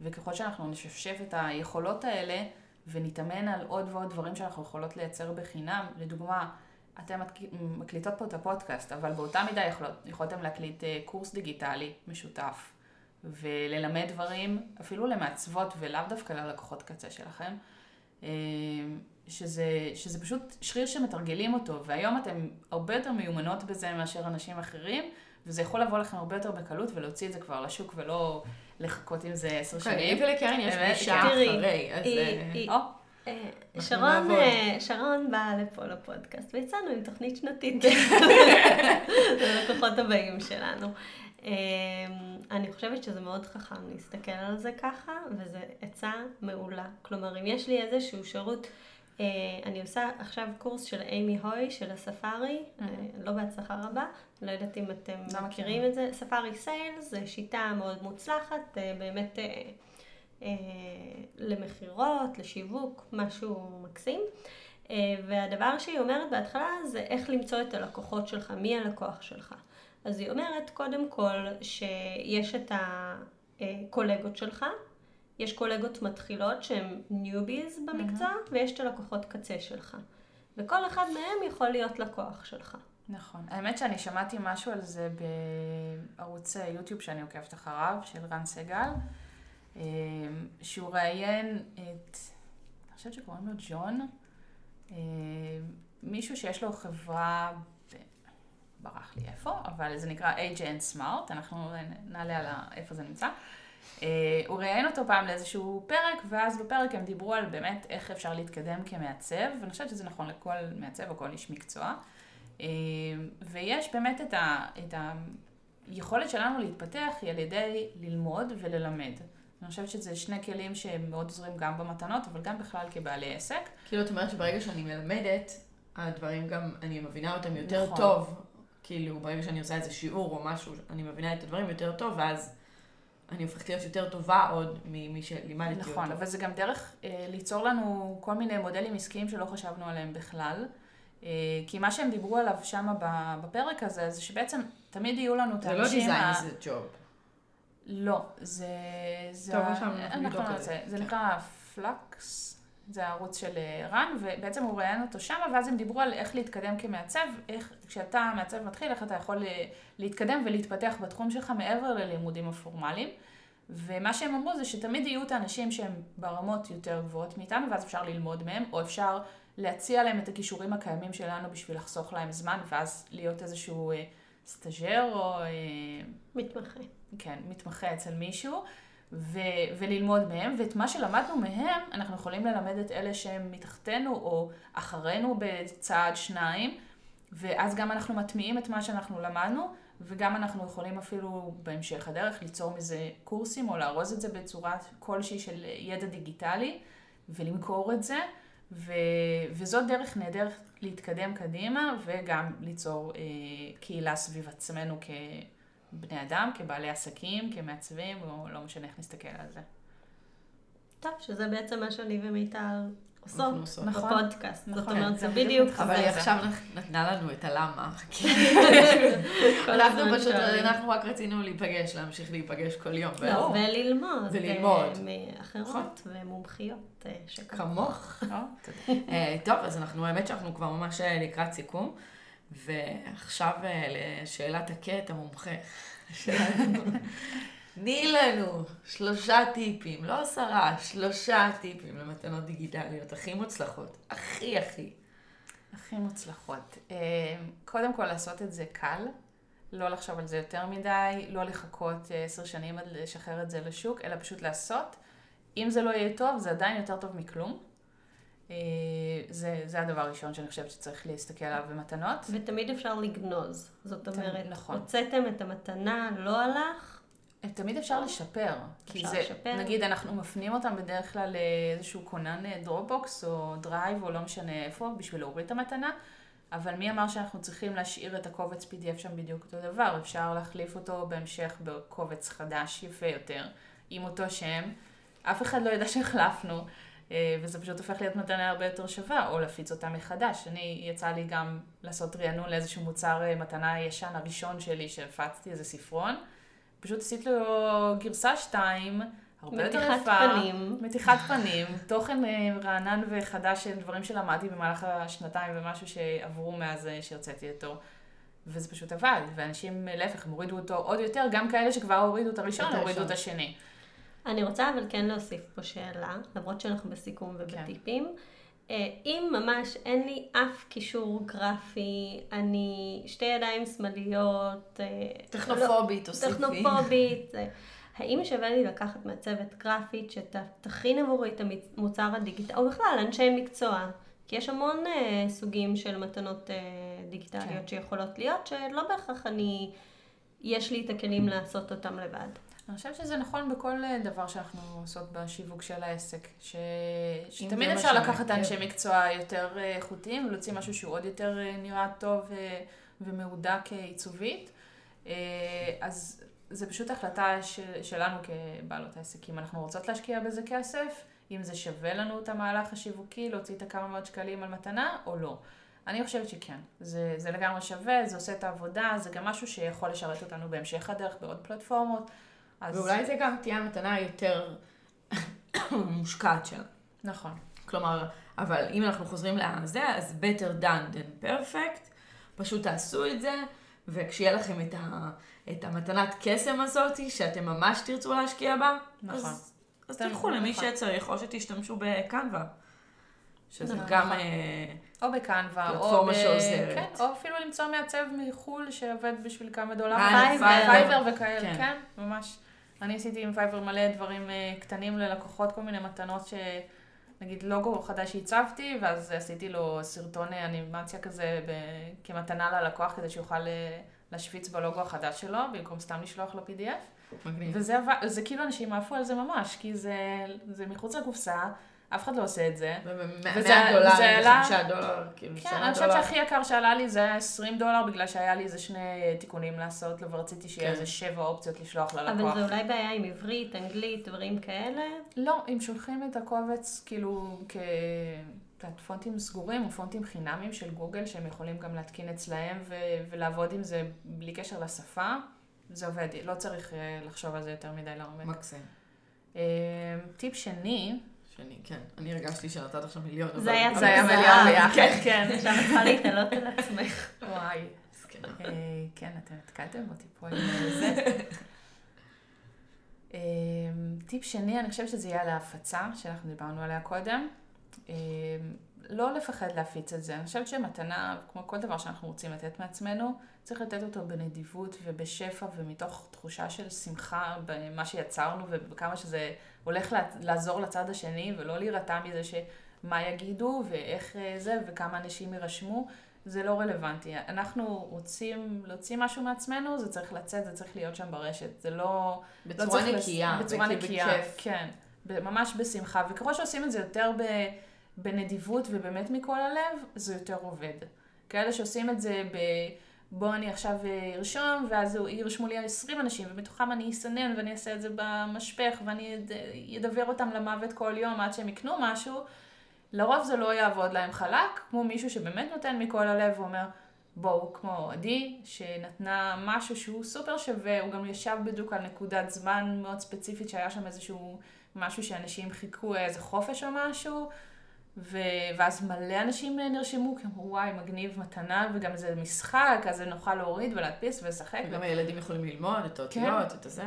וככל שאנחנו נשפשף את היכולות האלה ונתאמן על עוד ועוד דברים שאנחנו יכולות לייצר בחינם, לדוגמה, אתן מקליטות פה את הפודקאסט, אבל באותה מידה יכולות, יכולתם להקליט אה, קורס דיגיטלי משותף וללמד דברים, אפילו למעצבות ולאו דווקא ללקוחות קצה שלכם, אה, שזה, שזה פשוט שריר שמתרגלים אותו, והיום אתם הרבה יותר מיומנות בזה מאשר אנשים אחרים, וזה יכול לבוא לכם הרבה יותר בקלות ולהוציא את זה כבר לשוק ולא לחכות עם זה עשר אוקיי, שנים. לי ולקרן יש פגישה אחרי, אז... אה, אה, שרון, אה, שרון באה לפה לפודקאסט, ויצאנו עם תוכנית שנתית ללקוחות הבאים שלנו. אה, אני חושבת שזה מאוד חכם להסתכל על זה ככה, וזו עצה מעולה. כלומר, אם יש לי איזשהו שירות, אני עושה עכשיו קורס של אימי הוי, של הספארי, לא בהצלחה רבה, לא יודעת אם אתם לא מכירים את זה. ספארי סיילס, זו שיטה מאוד מוצלחת, באמת... אה, למכירות, לשיווק, משהו מקסים. אה, והדבר שהיא אומרת בהתחלה זה איך למצוא את הלקוחות שלך, מי הלקוח שלך. אז היא אומרת קודם כל שיש את הקולגות שלך, יש קולגות מתחילות שהן ניוביז במקצוע, mm-hmm. ויש את הלקוחות קצה שלך. וכל אחד מהם יכול להיות לקוח שלך. נכון. האמת שאני שמעתי משהו על זה בערוץ יוטיוב שאני עוקבת אחריו, של רן סגל. אמ, שהוא ראיין את, אני חושבת שקוראים לו ג'ון, אמ, מישהו שיש לו חברה, ברח לי איפה, אבל זה נקרא AGN Smart, אנחנו נעלה על איפה זה נמצא. אה, הוא ראיין אותו פעם לאיזשהו פרק, ואז בפרק הם דיברו על באמת איך אפשר להתקדם כמעצב, ואני חושבת שזה נכון לכל מעצב או כל איש מקצוע. אמ, ויש באמת את, ה, את היכולת שלנו להתפתח היא על ידי ללמוד וללמד. אני חושבת שזה שני כלים שהם מאוד עוזרים גם במתנות, אבל גם בכלל כבעלי עסק. כאילו, את אומרת שברגע שאני מלמדת, הדברים גם, אני מבינה אותם יותר נכון. טוב. כאילו, ברגע שאני עושה איזה שיעור או משהו, אני מבינה את הדברים יותר טוב, ואז אני הופכת להיות יותר טובה עוד ממי שלימדתי נכון, אותו. נכון, אבל זה גם דרך אה, ליצור לנו כל מיני מודלים עסקיים שלא חשבנו עליהם בכלל. אה, כי מה שהם דיברו עליו שם בפרק הזה, זה שבעצם תמיד יהיו לנו את האנשים... זה לא דיזיין, זה ג'וב. לא, זה... זה טוב, עכשיו אנחנו נבדוק את זה. זה נקרא פלקס, זה הערוץ של אה, רן, ובעצם הוא ראיין אותו שם, ואז הם דיברו על איך להתקדם כמעצב, איך כשאתה מעצב מתחיל, איך אתה יכול אה, להתקדם ולהתפתח בתחום שלך מעבר ללימודים הפורמליים. ומה שהם אמרו זה שתמיד יהיו את האנשים שהם ברמות יותר גבוהות מאיתנו, ואז אפשר ללמוד מהם, או אפשר להציע להם את הכישורים הקיימים שלנו בשביל לחסוך להם זמן, ואז להיות איזשהו אה, סטאז'ר או... מתמחה. כן, מתמחה אצל מישהו, ו- וללמוד מהם, ואת מה שלמדנו מהם, אנחנו יכולים ללמד את אלה שהם מתחתינו או אחרינו בצעד שניים, ואז גם אנחנו מטמיעים את מה שאנחנו למדנו, וגם אנחנו יכולים אפילו בהמשך הדרך ליצור מזה קורסים, או לארוז את זה בצורה כלשהי של ידע דיגיטלי, ולמכור את זה. ו... וזאת דרך נהדרת להתקדם קדימה וגם ליצור אה, קהילה סביב עצמנו כ... בני אדם, כבעלי עסקים, כמעצבים, או לא משנה איך נסתכל על זה. טוב, שזה בעצם מה שאני ומיטל עושות נכון, בפודקאסט. נכון, זאת אומרת, זה בדיוק אבל היא עכשיו נתנה לנו את הלמה. אנחנו פשוט, אנחנו רק רצינו להיפגש, להמשיך להיפגש כל יום. לא, וללמוד. וללמוד. מאחרות נכון. ומומחיות אה, שכמוך. אה, טוב, אז אנחנו, האמת שאנחנו כבר ממש אה, לקראת סיכום. ועכשיו אה, לשאלת הקט המומחה תני לנו שלושה טיפים, לא עשרה, שלושה טיפים למתנות דיגיטליות הכי מוצלחות, הכי הכי. הכי מוצלחות. אה, קודם כל לעשות את זה קל, לא לחשוב על זה יותר מדי, לא לחכות אה, עשר שנים עד לשחרר את זה לשוק, אלא פשוט לעשות. אם זה לא יהיה טוב, זה עדיין יותר טוב מכלום. אה, זה, זה הדבר הראשון שאני חושבת שצריך להסתכל עליו במתנות. ותמיד אפשר לגנוז. זאת אומרת, נכון. הוצאתם את המתנה, לא הלך, תמיד אפשר לשפר. כי אפשר זה, לשפר. נגיד, אנחנו מפנים אותם בדרך כלל לאיזשהו כונן דרופבוקס או דרייב או לא משנה איפה, בשביל להוריד את המתנה, אבל מי אמר שאנחנו צריכים להשאיר את הקובץ PDF שם בדיוק אותו דבר? אפשר להחליף אותו בהמשך בקובץ חדש, יפה יותר, עם אותו שם. אף אחד לא ידע שהחלפנו, אה, וזה פשוט הופך להיות מתנה הרבה יותר שווה, או להפיץ אותה מחדש. אני, יצא לי גם לעשות רענון לאיזשהו מוצר אה, מתנה ישן הראשון שלי, שהפצתי איזה ספרון. פשוט עשיתי לו גרסה 2, הרבה יותר מתיחת יפה. פנים. מתיחת פנים, תוכן אה, רענן וחדש של דברים שלמדתי במהלך השנתיים ומשהו שעברו מאז אה, שהרציתי אותו. וזה פשוט עבד, ואנשים, אה, להפך, הם הורידו אותו עוד יותר, גם כאלה שכבר הורידו את הראשון, הורידו. את השני. אני רוצה אבל כן להוסיף פה שאלה, למרות שאנחנו בסיכום ובטיפים. אה, אם ממש אין לי אף קישור גרפי, אני שתי ידיים שמאליות, אה, טכנופובית, לא, תוסיפי. טכנופובית, אה, האם שווה לי לקחת מעצבת גרפית שתכין עבורי את המוצר הדיגיטלי, או בכלל אנשי מקצוע? כי יש המון אה, סוגים של מתנות אה, דיגיטליות כן. שיכולות להיות, שלא בהכרח אני, יש לי את הכלים לעשות אותם לבד. אני חושבת שזה נכון בכל אה, דבר שאנחנו עושות בשיווק של העסק. ש... שתמיד אפשר לקחת. אנשי מקצוע יותר אה, איכותיים ולהוציא משהו שהוא עוד יותר אה, נראה טוב ומהודק עיצובית. אז זה פשוט החלטה של, שלנו כבעלות העסק. אם אנחנו רוצות להשקיע בזה כסף, אם זה שווה לנו את המהלך השיווקי, להוציא את הכמה מאות שקלים על מתנה או לא. אני חושבת שכן, זה, זה לגמרי שווה, זה עושה את העבודה, זה גם משהו שיכול לשרת אותנו בהמשך הדרך בעוד פלטפורמות. אז... ואולי זה גם תהיה המתנה היותר מושקעת שלה. נכון. כלומר, אבל אם אנחנו חוזרים לזה, אז better done than perfect, פשוט תעשו את זה, וכשיהיה לכם את, ה, את המתנת קסם הזאת, שאתם ממש תרצו להשקיע בה, נכון. אז, אז תלכו למי נכון. שצריך, או שתשתמשו בקנווה. שזה נכון. גם... אה, או בקנווה, או ב... שעוזרת. כן, או אפילו למצוא מעצב מחו"ל שעובד בשביל כמה דולרים. אה, פייבר. פייבר וכאלה, כן. כן. ממש. אני עשיתי עם פייבר מלא דברים אה, קטנים ללקוחות, כל מיני מתנות ש... נגיד לוגו חדש שעיצבתי, ואז עשיתי לו סרטון אה, אנימציה כזה ב... כמתנה ללקוח, כדי שיוכל אה, להשוויץ בלוגו החדש שלו, במקום סתם לשלוח לו PDF. מגניב. וזה זה כאילו אנשים עפו על זה ממש, כי זה, זה מחוץ לקופסה, אף אחד לא עושה את זה. וזה- ו-100 דולר, וזה עלה- 5 דולר, כאילו, כן, 10 אני חושבת. שהכי יקר שעלה לי זה היה 20 דולר, בגלל שהיה לי איזה שני תיקונים לעשות לו, ורציתי שיהיה כן. איזה שבע אופציות לשלוח אבל ללקוח. זה אולי בעיה עם עברית, אנגלית, דברים כאלה. לא, אם שולחים את הקובץ כאילו כ... פונטים סגורים או פונטים חינמים של גוגל, שהם יכולים גם להתקין אצלהם ו- ולעבוד עם זה בלי קשר לשפה, זה עובד, לא צריך אה, לחשוב על זה יותר מדי לעומק. מקסים. אה, טיפ שני, שני, כן. אני הרגשתי שנתת עכשיו מיליון. אבל- זה היה זה היה מיליון זהב. ביחד, כן. עכשיו את צריכה להתעלות על עצמך. וואי. מסכנה. אה, כן, אתם התקלתם אותי פה עם אה, זה. אה, טיפ שני, אני חושבת שזה יהיה על ההפצה, שאנחנו דיברנו עליה קודם. לא לפחד להפיץ את זה. אני חושבת שמתנה, כמו כל דבר שאנחנו רוצים לתת מעצמנו, צריך לתת אותו בנדיבות ובשפע ומתוך תחושה של שמחה במה שיצרנו ובכמה שזה הולך לעזור לצד השני ולא להירתע מזה שמה יגידו ואיך אה, זה וכמה אנשים יירשמו. זה לא רלוונטי. אנחנו רוצים להוציא משהו מעצמנו, זה צריך לצאת, זה צריך להיות שם ברשת. זה לא... לא בצורה לס- נקייה. בצורה וכאילו נקייה, בכיף. כן. ממש בשמחה. וככל שעושים את זה יותר ב, בנדיבות ובאמת מכל הלב, זה יותר עובד. כאלה שעושים את זה ב... בוא אני עכשיו אה, ארשום, ואז ירשמו לי 20 אנשים, ומתוכם אני אסנן ואני אעשה את זה במשפך, ואני אד- אדבר אותם למוות כל יום עד שהם יקנו משהו. לרוב זה לא יעבוד להם חלק, כמו מישהו שבאמת נותן מכל הלב ואומר, בואו, כמו עדי, שנתנה משהו שהוא סופר שווה, הוא גם ישב בדיוק על נקודת זמן מאוד ספציפית, שהיה שם איזשהו משהו שאנשים חיכו, איזה חופש או משהו, ו... ואז מלא אנשים נרשמו, כי אמרו, וואי, מגניב מתנה, וגם זה משחק, אז נוכל להוריד ולהדפיס ולשחק. וגם הילדים יכולים ללמוד את האותיות, את הזה.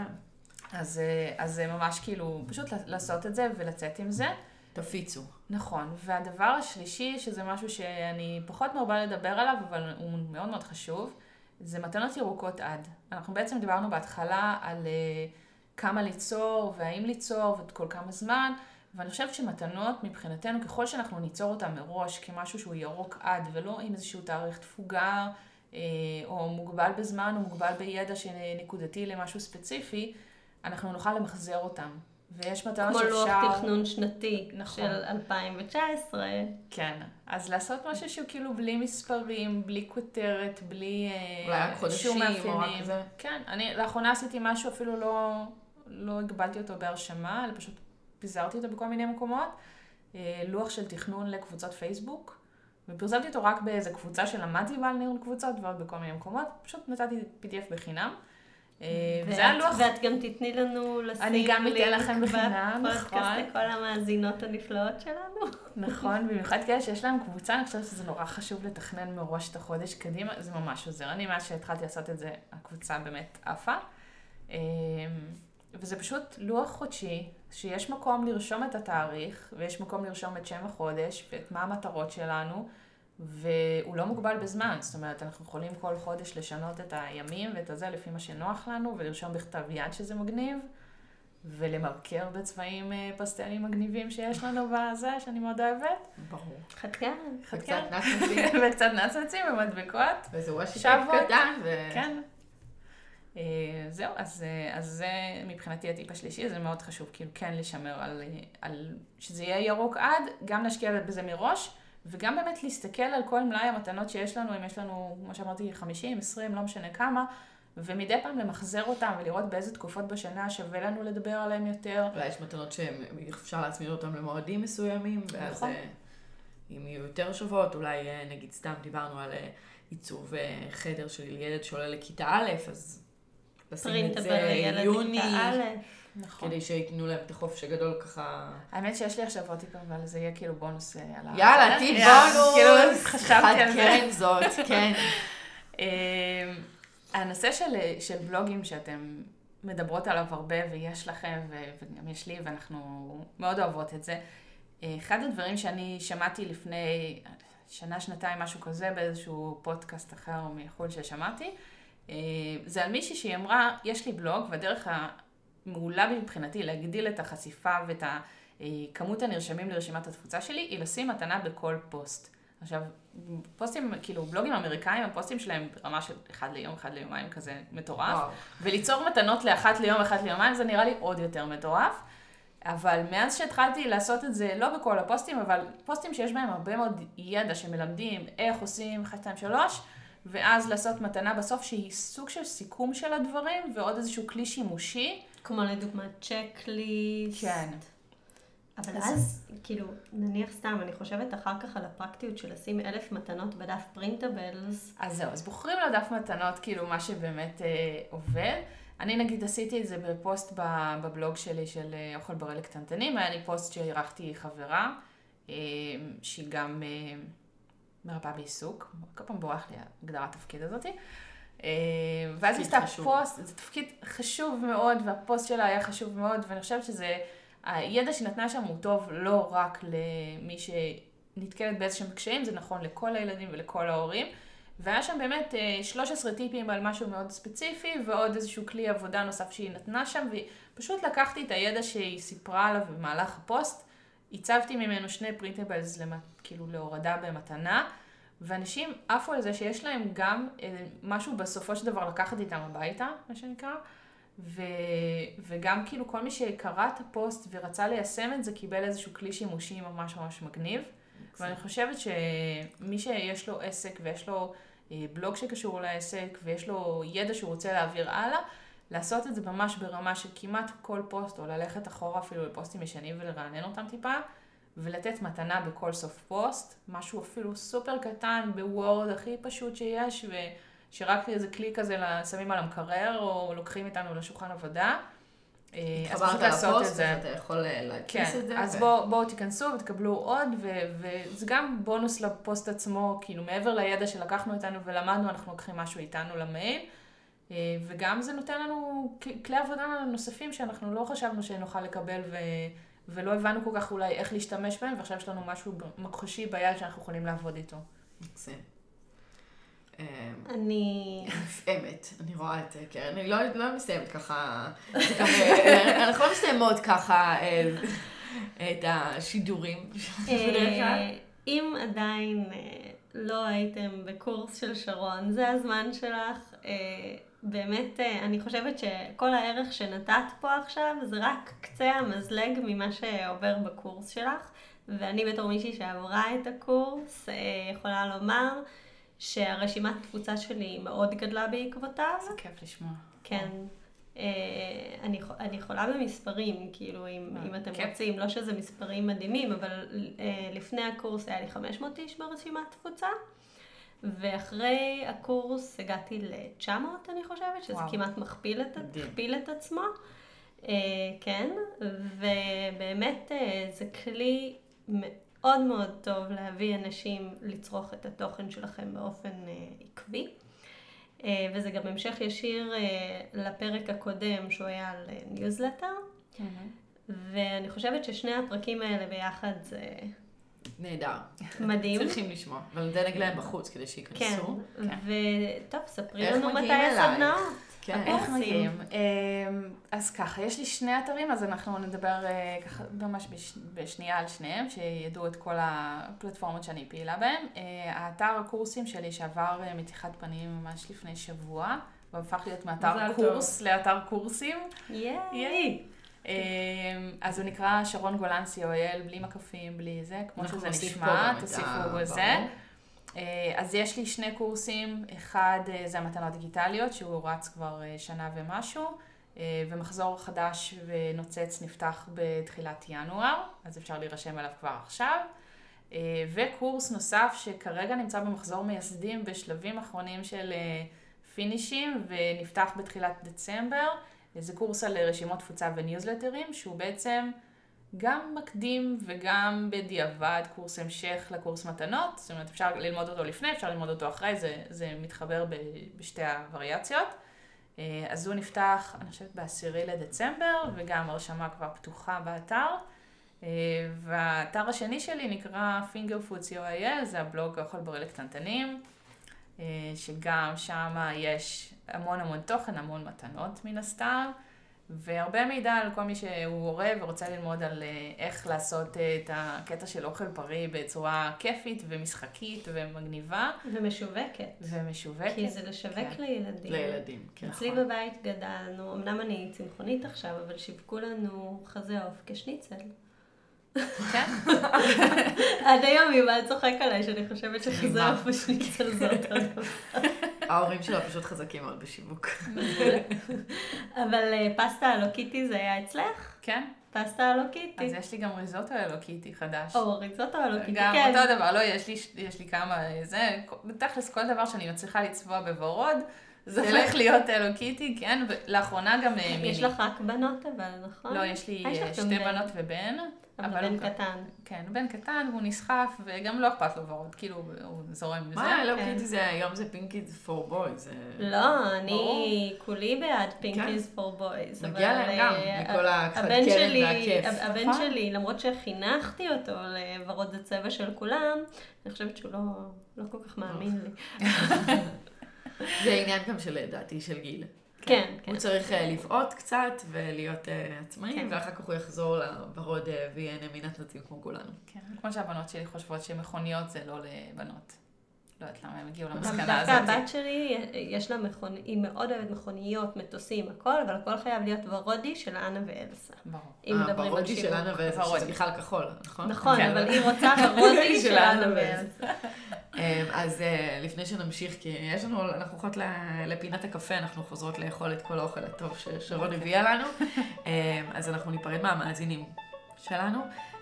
אז, אה, אז זה ממש כאילו, פשוט לעשות את זה ולצאת עם זה. תפיצו. נכון, והדבר השלישי, שזה משהו שאני פחות מרבה לדבר עליו, אבל הוא מאוד מאוד חשוב, זה מתנות ירוקות עד. אנחנו בעצם דיברנו בהתחלה על uh, כמה ליצור, והאם ליצור, וכל כמה זמן, ואני חושבת שמתנות מבחינתנו, ככל שאנחנו ניצור אותן מראש כמשהו שהוא ירוק עד, ולא עם איזשהו תאריך תפוגה, אה, או מוגבל בזמן, או מוגבל בידע שנקודתי למשהו ספציפי, אנחנו נוכל למחזר אותם. ויש מתנות כמו שאפשר... לוח תכנון שנתי נכון. של 2019. כן, אז לעשות משהו שהוא כאילו בלי מספרים, בלי כותרת, בלי אה, אולי רק חודשים, שום או רק מאפיינים. זה. כן, אני לאחרונה עשיתי משהו, אפילו לא, לא הגבלתי אותו בהרשמה, אלא פשוט פיזרתי אותו בכל מיני מקומות. אה, לוח של תכנון לקבוצות פייסבוק, ופרסמתי אותו רק באיזה קבוצה שלמדתי בה על ניהול קבוצות ועוד בכל מיני מקומות, פשוט נתתי PDF בחינם. אה, וזה היה ואת- גם תתני לנו לשים אני גם אתן לכם בחינם, נכון. לכל המאזינות הנפלאות שלנו. נכון, במיוחד כאלה שיש להם קבוצה, אני חושבת שזה נורא חשוב לתכנן מראש את החודש קדימה, זה ממש עוזר. אני, מאז שהתחלתי לעשות את זה, הקבוצה באמת עפה. וזה פשוט לוח חודשי, שיש מקום לרשום את התאריך, ויש מקום לרשום את שם החודש, ואת מה המטרות שלנו, והוא לא מוגבל בזמן, זאת אומרת, אנחנו יכולים כל חודש לשנות את הימים ואת הזה לפי מה שנוח לנו, ולרשום בכתב יד שזה מגניב. ולמרקר בצבעים אה, פסטלים מגניבים שיש לנו בזה, שאני מאוד אוהבת. ברור. חתקן. וקצת נצנצים, וקצת נצנצים ומדבקות. וזה וושי. קטן, ו... כן. אה, זהו, אז, אה, אז זה מבחינתי הטיפ השלישי, זה מאוד חשוב, כאילו כן לשמר על, על שזה יהיה ירוק עד, גם להשקיע בזה מראש, וגם באמת להסתכל על כל מלאי המתנות שיש לנו, אם יש לנו, כמו שאמרתי, 50, 20, לא משנה כמה, ומדי פעם למחזר אותם ולראות באיזה תקופות בשנה שווה לנו לדבר עליהם יותר. אולי יש מתנות שאפשר להצמיד אותן למועדים מסוימים, ואז נכון. אה, אם יהיו יותר שוות, אולי נגיד סתם דיברנו על עיצוב חדר של ילד שעולה לכיתה א', אז לשים את זה יוני. נכון. כדי שייתנו להם את החופש הגדול ככה. האמת שיש לי עכשיו עוד טיפ, אבל זה יהיה כאילו בונוס אה, על ה... יאללה, בסדר? טיפ בונוס! כאילו חשבתי על זה. כן זאת, כן. אה, הנושא של, של בלוגים שאתם מדברות עליו הרבה ויש לכם וגם יש לי ואנחנו מאוד אוהבות את זה. אה, אחד הדברים שאני שמעתי לפני שנה, שנתיים, משהו כזה, באיזשהו פודקאסט אחר מחו"ל ששמעתי, אה, זה על מישהי שהיא אמרה, יש לי בלוג והדרך המעולה מבחינתי להגדיל את החשיפה ואת אה, כמות הנרשמים לרשימת התפוצה שלי, היא לשים מתנה בכל פוסט. עכשיו, פוסטים, כאילו, בלוגים אמריקאים, הפוסטים שלהם ברמה של אחד ליום, אחד ליומיים, כזה מטורף. וואו. וליצור מתנות לאחת ליום, אחת ליומיים, זה נראה לי עוד יותר מטורף. אבל מאז שהתחלתי לעשות את זה, לא בכל הפוסטים, אבל פוסטים שיש בהם הרבה מאוד ידע שמלמדים איך עושים 1, 2, 3, ואז לעשות מתנה בסוף שהיא סוג של סיכום של הדברים, ועוד איזשהו כלי שימושי. כמו לדוגמה צ'קליסט. כן. אבל אז- אז, כאילו, נניח סתם, אני חושבת אחר כך על הפרקטיות של לשים אלף מתנות בדף פרינטבלס. אז זהו, אז בוחרים לדף מתנות, כאילו, מה שבאמת אה, עובד. אני נגיד עשיתי את זה בפוסט בבלוג שלי של אה, אוכל בריא לקטנטנים, היה לי פוסט שאירחתי חברה, אה, שהיא גם אה, מרפאה בעיסוק, כל פעם בורח לי הגדרת התפקיד הזאתי. אה, ואז היא עשתה. פוסט, זה תפקיד חשוב מאוד, והפוסט שלה היה חשוב מאוד, ואני חושבת שזה, הידע שהיא נתנה שם הוא טוב לא רק למי שנתקלת באיזשהם קשיים, זה נכון לכל הילדים ולכל ההורים. והיה שם באמת אה, 13 טיפים על משהו מאוד ספציפי, ועוד איזשהו כלי עבודה נוסף שהיא נתנה שם, ופשוט לקחתי את הידע שהיא סיפרה עליו במהלך הפוסט, עיצבתי ממנו שני printables, למ... כאילו להורדה במתנה, ואנשים עפו על זה שיש להם גם אה, משהו בסופו של דבר לקחת איתם הביתה, מה שנקרא, ו... וגם כאילו כל מי שקרא את הפוסט ורצה ליישם את זה, קיבל איזשהו כלי שימושי ממש ממש מגניב. ואני חושבת שמי שיש לו עסק ויש לו אה, בלוג שקשור לעסק ויש לו ידע שהוא רוצה להעביר הלאה, לעשות את זה ממש ברמה של כמעט כל פוסט, או ללכת אחורה אפילו לפוסטים ישנים ולרענן אותם טיפה, ולתת מתנה בכל סוף פוסט, משהו אפילו סופר קטן בוורד הכי פשוט שיש, ושרק איזה כלי כזה שמים על המקרר, או לוקחים איתנו לשולחן עבודה. אה, אז פשוט לעשות את זה. אתה יכול אה, להדפיס כן, את זה. אז ו- בואו בוא תיכנסו ותקבלו עוד, ו- וזה גם בונוס לפוסט עצמו, כאילו מעבר לידע שלקחנו איתנו ולמדנו, אנחנו לוקחים משהו איתנו למייל, וגם זה נותן לנו כלי עבודה נוספים שאנחנו לא חשבנו שנוכל לקבל, ו- ולא הבנו כל כך אולי איך להשתמש בהם, ועכשיו יש לנו משהו מחושי ביד שאנחנו יכולים לעבוד איתו. מקסים. אה, אני... נפעמת, אני רואה את אה, קרן, אני לא, לא מסיימת ככה, זה אה, אנחנו לא מסיימות ככה, אה, את השידורים? אה, אם עדיין אה, לא הייתם בקורס של שרון, זה הזמן שלך. באמת, אה, אני חושבת שכל הערך שנתת פה עכשיו זה רק קצה המזלג ממה שעובר בקורס שלך. ואני בתור מישהי שעברה את הקורס, אה, יכולה לומר שהרשימת תפוצה שלי מאוד גדלה בעקבותיו. זה כיף לשמוע. כן. אה, אני, אני יכולה במספרים, כאילו, אם, אם אתם כן. רוצים, לא שזה מספרים מדהימים, אבל לפני הקורס היה לי 500 איש ברשימת תפוצה, ואחרי הקורס הגעתי ל-900, אני חושבת, שזה וואו. כמעט מכפיל את. מכפיל את עצמו. אה, כן, ובאמת אה, זה כלי מאוד מאוד טוב להביא אנשים לצרוך את התוכן שלכם באופן אה, עקבי. אה, וזה גם המשך ישיר אה, לפרק הקודם שהוא היה על ניוזלטר, ואני חושבת ששני הפרקים האלה ביחד זה נהדר. מדהים. צריכים לשמוע. אבל נדלג להם בחוץ כדי כן, שייכנסו. וטוב, ספרי לנו מתי? הסדנאות. כן. אוקיי. איך? מגיעים? אמ, אז ככה, יש לי שני אתרים, אז אנחנו נדבר אה, ככה ממש בש- בשנייה על שניהם, שידעו את כל הפלטפורמות שאני פעילה בהן. אה, האתר הקורסים שלי שעבר אה, מתיחת פנים ממש לפני שבוע, והפך להיות מאתר קורס לאתר קורסים. ייי. אמ, אז הוא נקרא שרון גולן co.il, בלי מקפים, בלי זה, כמו שזה נשמע, תוסיפו ה- בזה. ברור. אה, אז יש לי שני קורסים, אחד אה, זה המתנות דיגיטליות, שהוא רץ כבר אה, שנה ומשהו, ומחזור חדש ונוצץ נפתח בתחילת ינואר, אז אפשר להירשם אליו כבר עכשיו. וקורס נוסף שכרגע נמצא במחזור מייסדים בשלבים אחרונים של פינישים, ונפתח בתחילת דצמבר. זה קורס על רשימות תפוצה וניוזלטרים, שהוא בעצם גם מקדים וגם בדיעבד קורס המשך לקורס מתנות, זאת אומרת אפשר ללמוד אותו לפני, אפשר ללמוד אותו אחרי, זה, זה מתחבר ב, בשתי הווריאציות. אה, אז הוא נפתח, אני חושבת, בעשירי לדצמבר, וגם הרשמה כבר פתוחה באתר. אה, והאתר השני שלי נקרא fingerfood co.il, זה הבלוג האוכל בריא לקטנטנים, שגם שם יש המון המון תוכן, המון מתנות מן הסתם. והרבה מידע על כל מי שהוא הורה ורוצה ללמוד על אה, איך לעשות אה, את הקטע של אוכל בריא בצורה כיפית ומשחקית ומגניבה ומשווקת. ומשווקת. כי זה לשווק כן. לילדים. לילדים, כן. אצלי בבית גדלנו, אמנם אני צמחונית עכשיו, אבל שיווקו לנו חזה עוף כשניצל. כן? עד היום יובל צוחק עליי שאני חושבת שחזה מדהימה. עוף ושניצל זה אותו דבר. ההורים שלו פשוט חזקים מאוד בשיווק. אבל אה, פסטה הלו קיטי זה היה אצלך? כן? פסטה הלו קיטי. אז יש לי גם ריזוטו אלוקיטי חדש. או ריזוטו הלו קיטי, גם כן. אותו דבר, לא, יש לי, יש לי כמה, זה, בתכלס כל דבר שאני מצליחה לצבוע בוורוד, זה הולך להיות אלו קיטי, כן, ולאחרונה גם אה, מיני. יש לך רק בנות אבל, נכון? לא, יש לי אה, גם שתי. בנות ובן. אבל בן הוא- קטן. כן, בן קטן והוא נסחף, וגם לא אכפת לו ורוד, כאילו, הוא זורם עם זה. מה, לא כן. קיטי זה, היום זה pink is for boys. לא, אני כולי בעד כן. Pink is for boys. מגיע להם גם, מכל השלל והכיף. הב- הבן נכון. שלי, למרות שחינכתי אותו לוורוד הצבע של כולם, אני חושבת שהוא לא, לא כל כך מאמין לי. זה עניין גם של, לדעתי, של גיל. כן, כן. הוא צריך אה, לבעוט קצת ולהיות אה, עצמאי, כן. ואחר כך הוא יחזור לוורוד אה, וייהנה מנצנצים כמו כולנו. כן, כמו שהבנות שלי חושבות שמכוניות זה לא לבנות. לא יודעת למה הם הגיעו למסקנה דווקא הזאת. הבת שלי, יש לה מכונ... היא מאוד אוהבת מכוניות, מטוסים, הכל, אבל הכל חייב להיות ורודי של אנה ואלסה. ברור. אם מדברים על שיווק. של אנה ואלסה. שזה בכלל כחול, נכון? נכון, כן. אבל היא רוצה ורודי של אנה ואלסה. אה, אז אה, לפני שנמשיך, כי יש לנו, אנחנו הולכות ל- לפינת הקפה, אנחנו חוזרות לאכול את כל האוכל הטוב ששרון הביאה לנו, אה, אז אנחנו ניפרד מהמאזינים שלנו.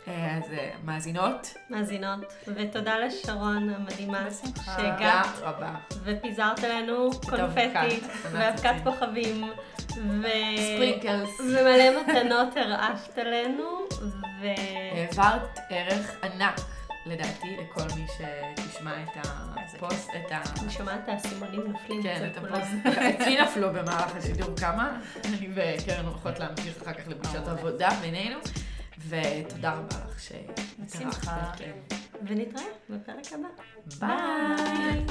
אה, אז אה, מאזינות, מאזינות, ותודה לשרון המדהימה בשמחה. תודה שהגעת רבה. ופיזרת לנו קונפטי אבקת, ואבקת כוכבים ו... sprinkles. ומלא מתנות הרעפת עלינו ו... העברת ערך ענק, לדעתי, לכל מי שתשמע את הפוסט, את ה... אני שומעת את האסימונים נופלים כן, את. הפוסט. אצלי נפלו במהלך השידור כמה. אני וקרן הולכות להמשיך אחר כך לפגישת מעולה. עבודה בינינו. ותודה רבה לך שהתארחת. כן. ונתראה בפרק הבא. ביי.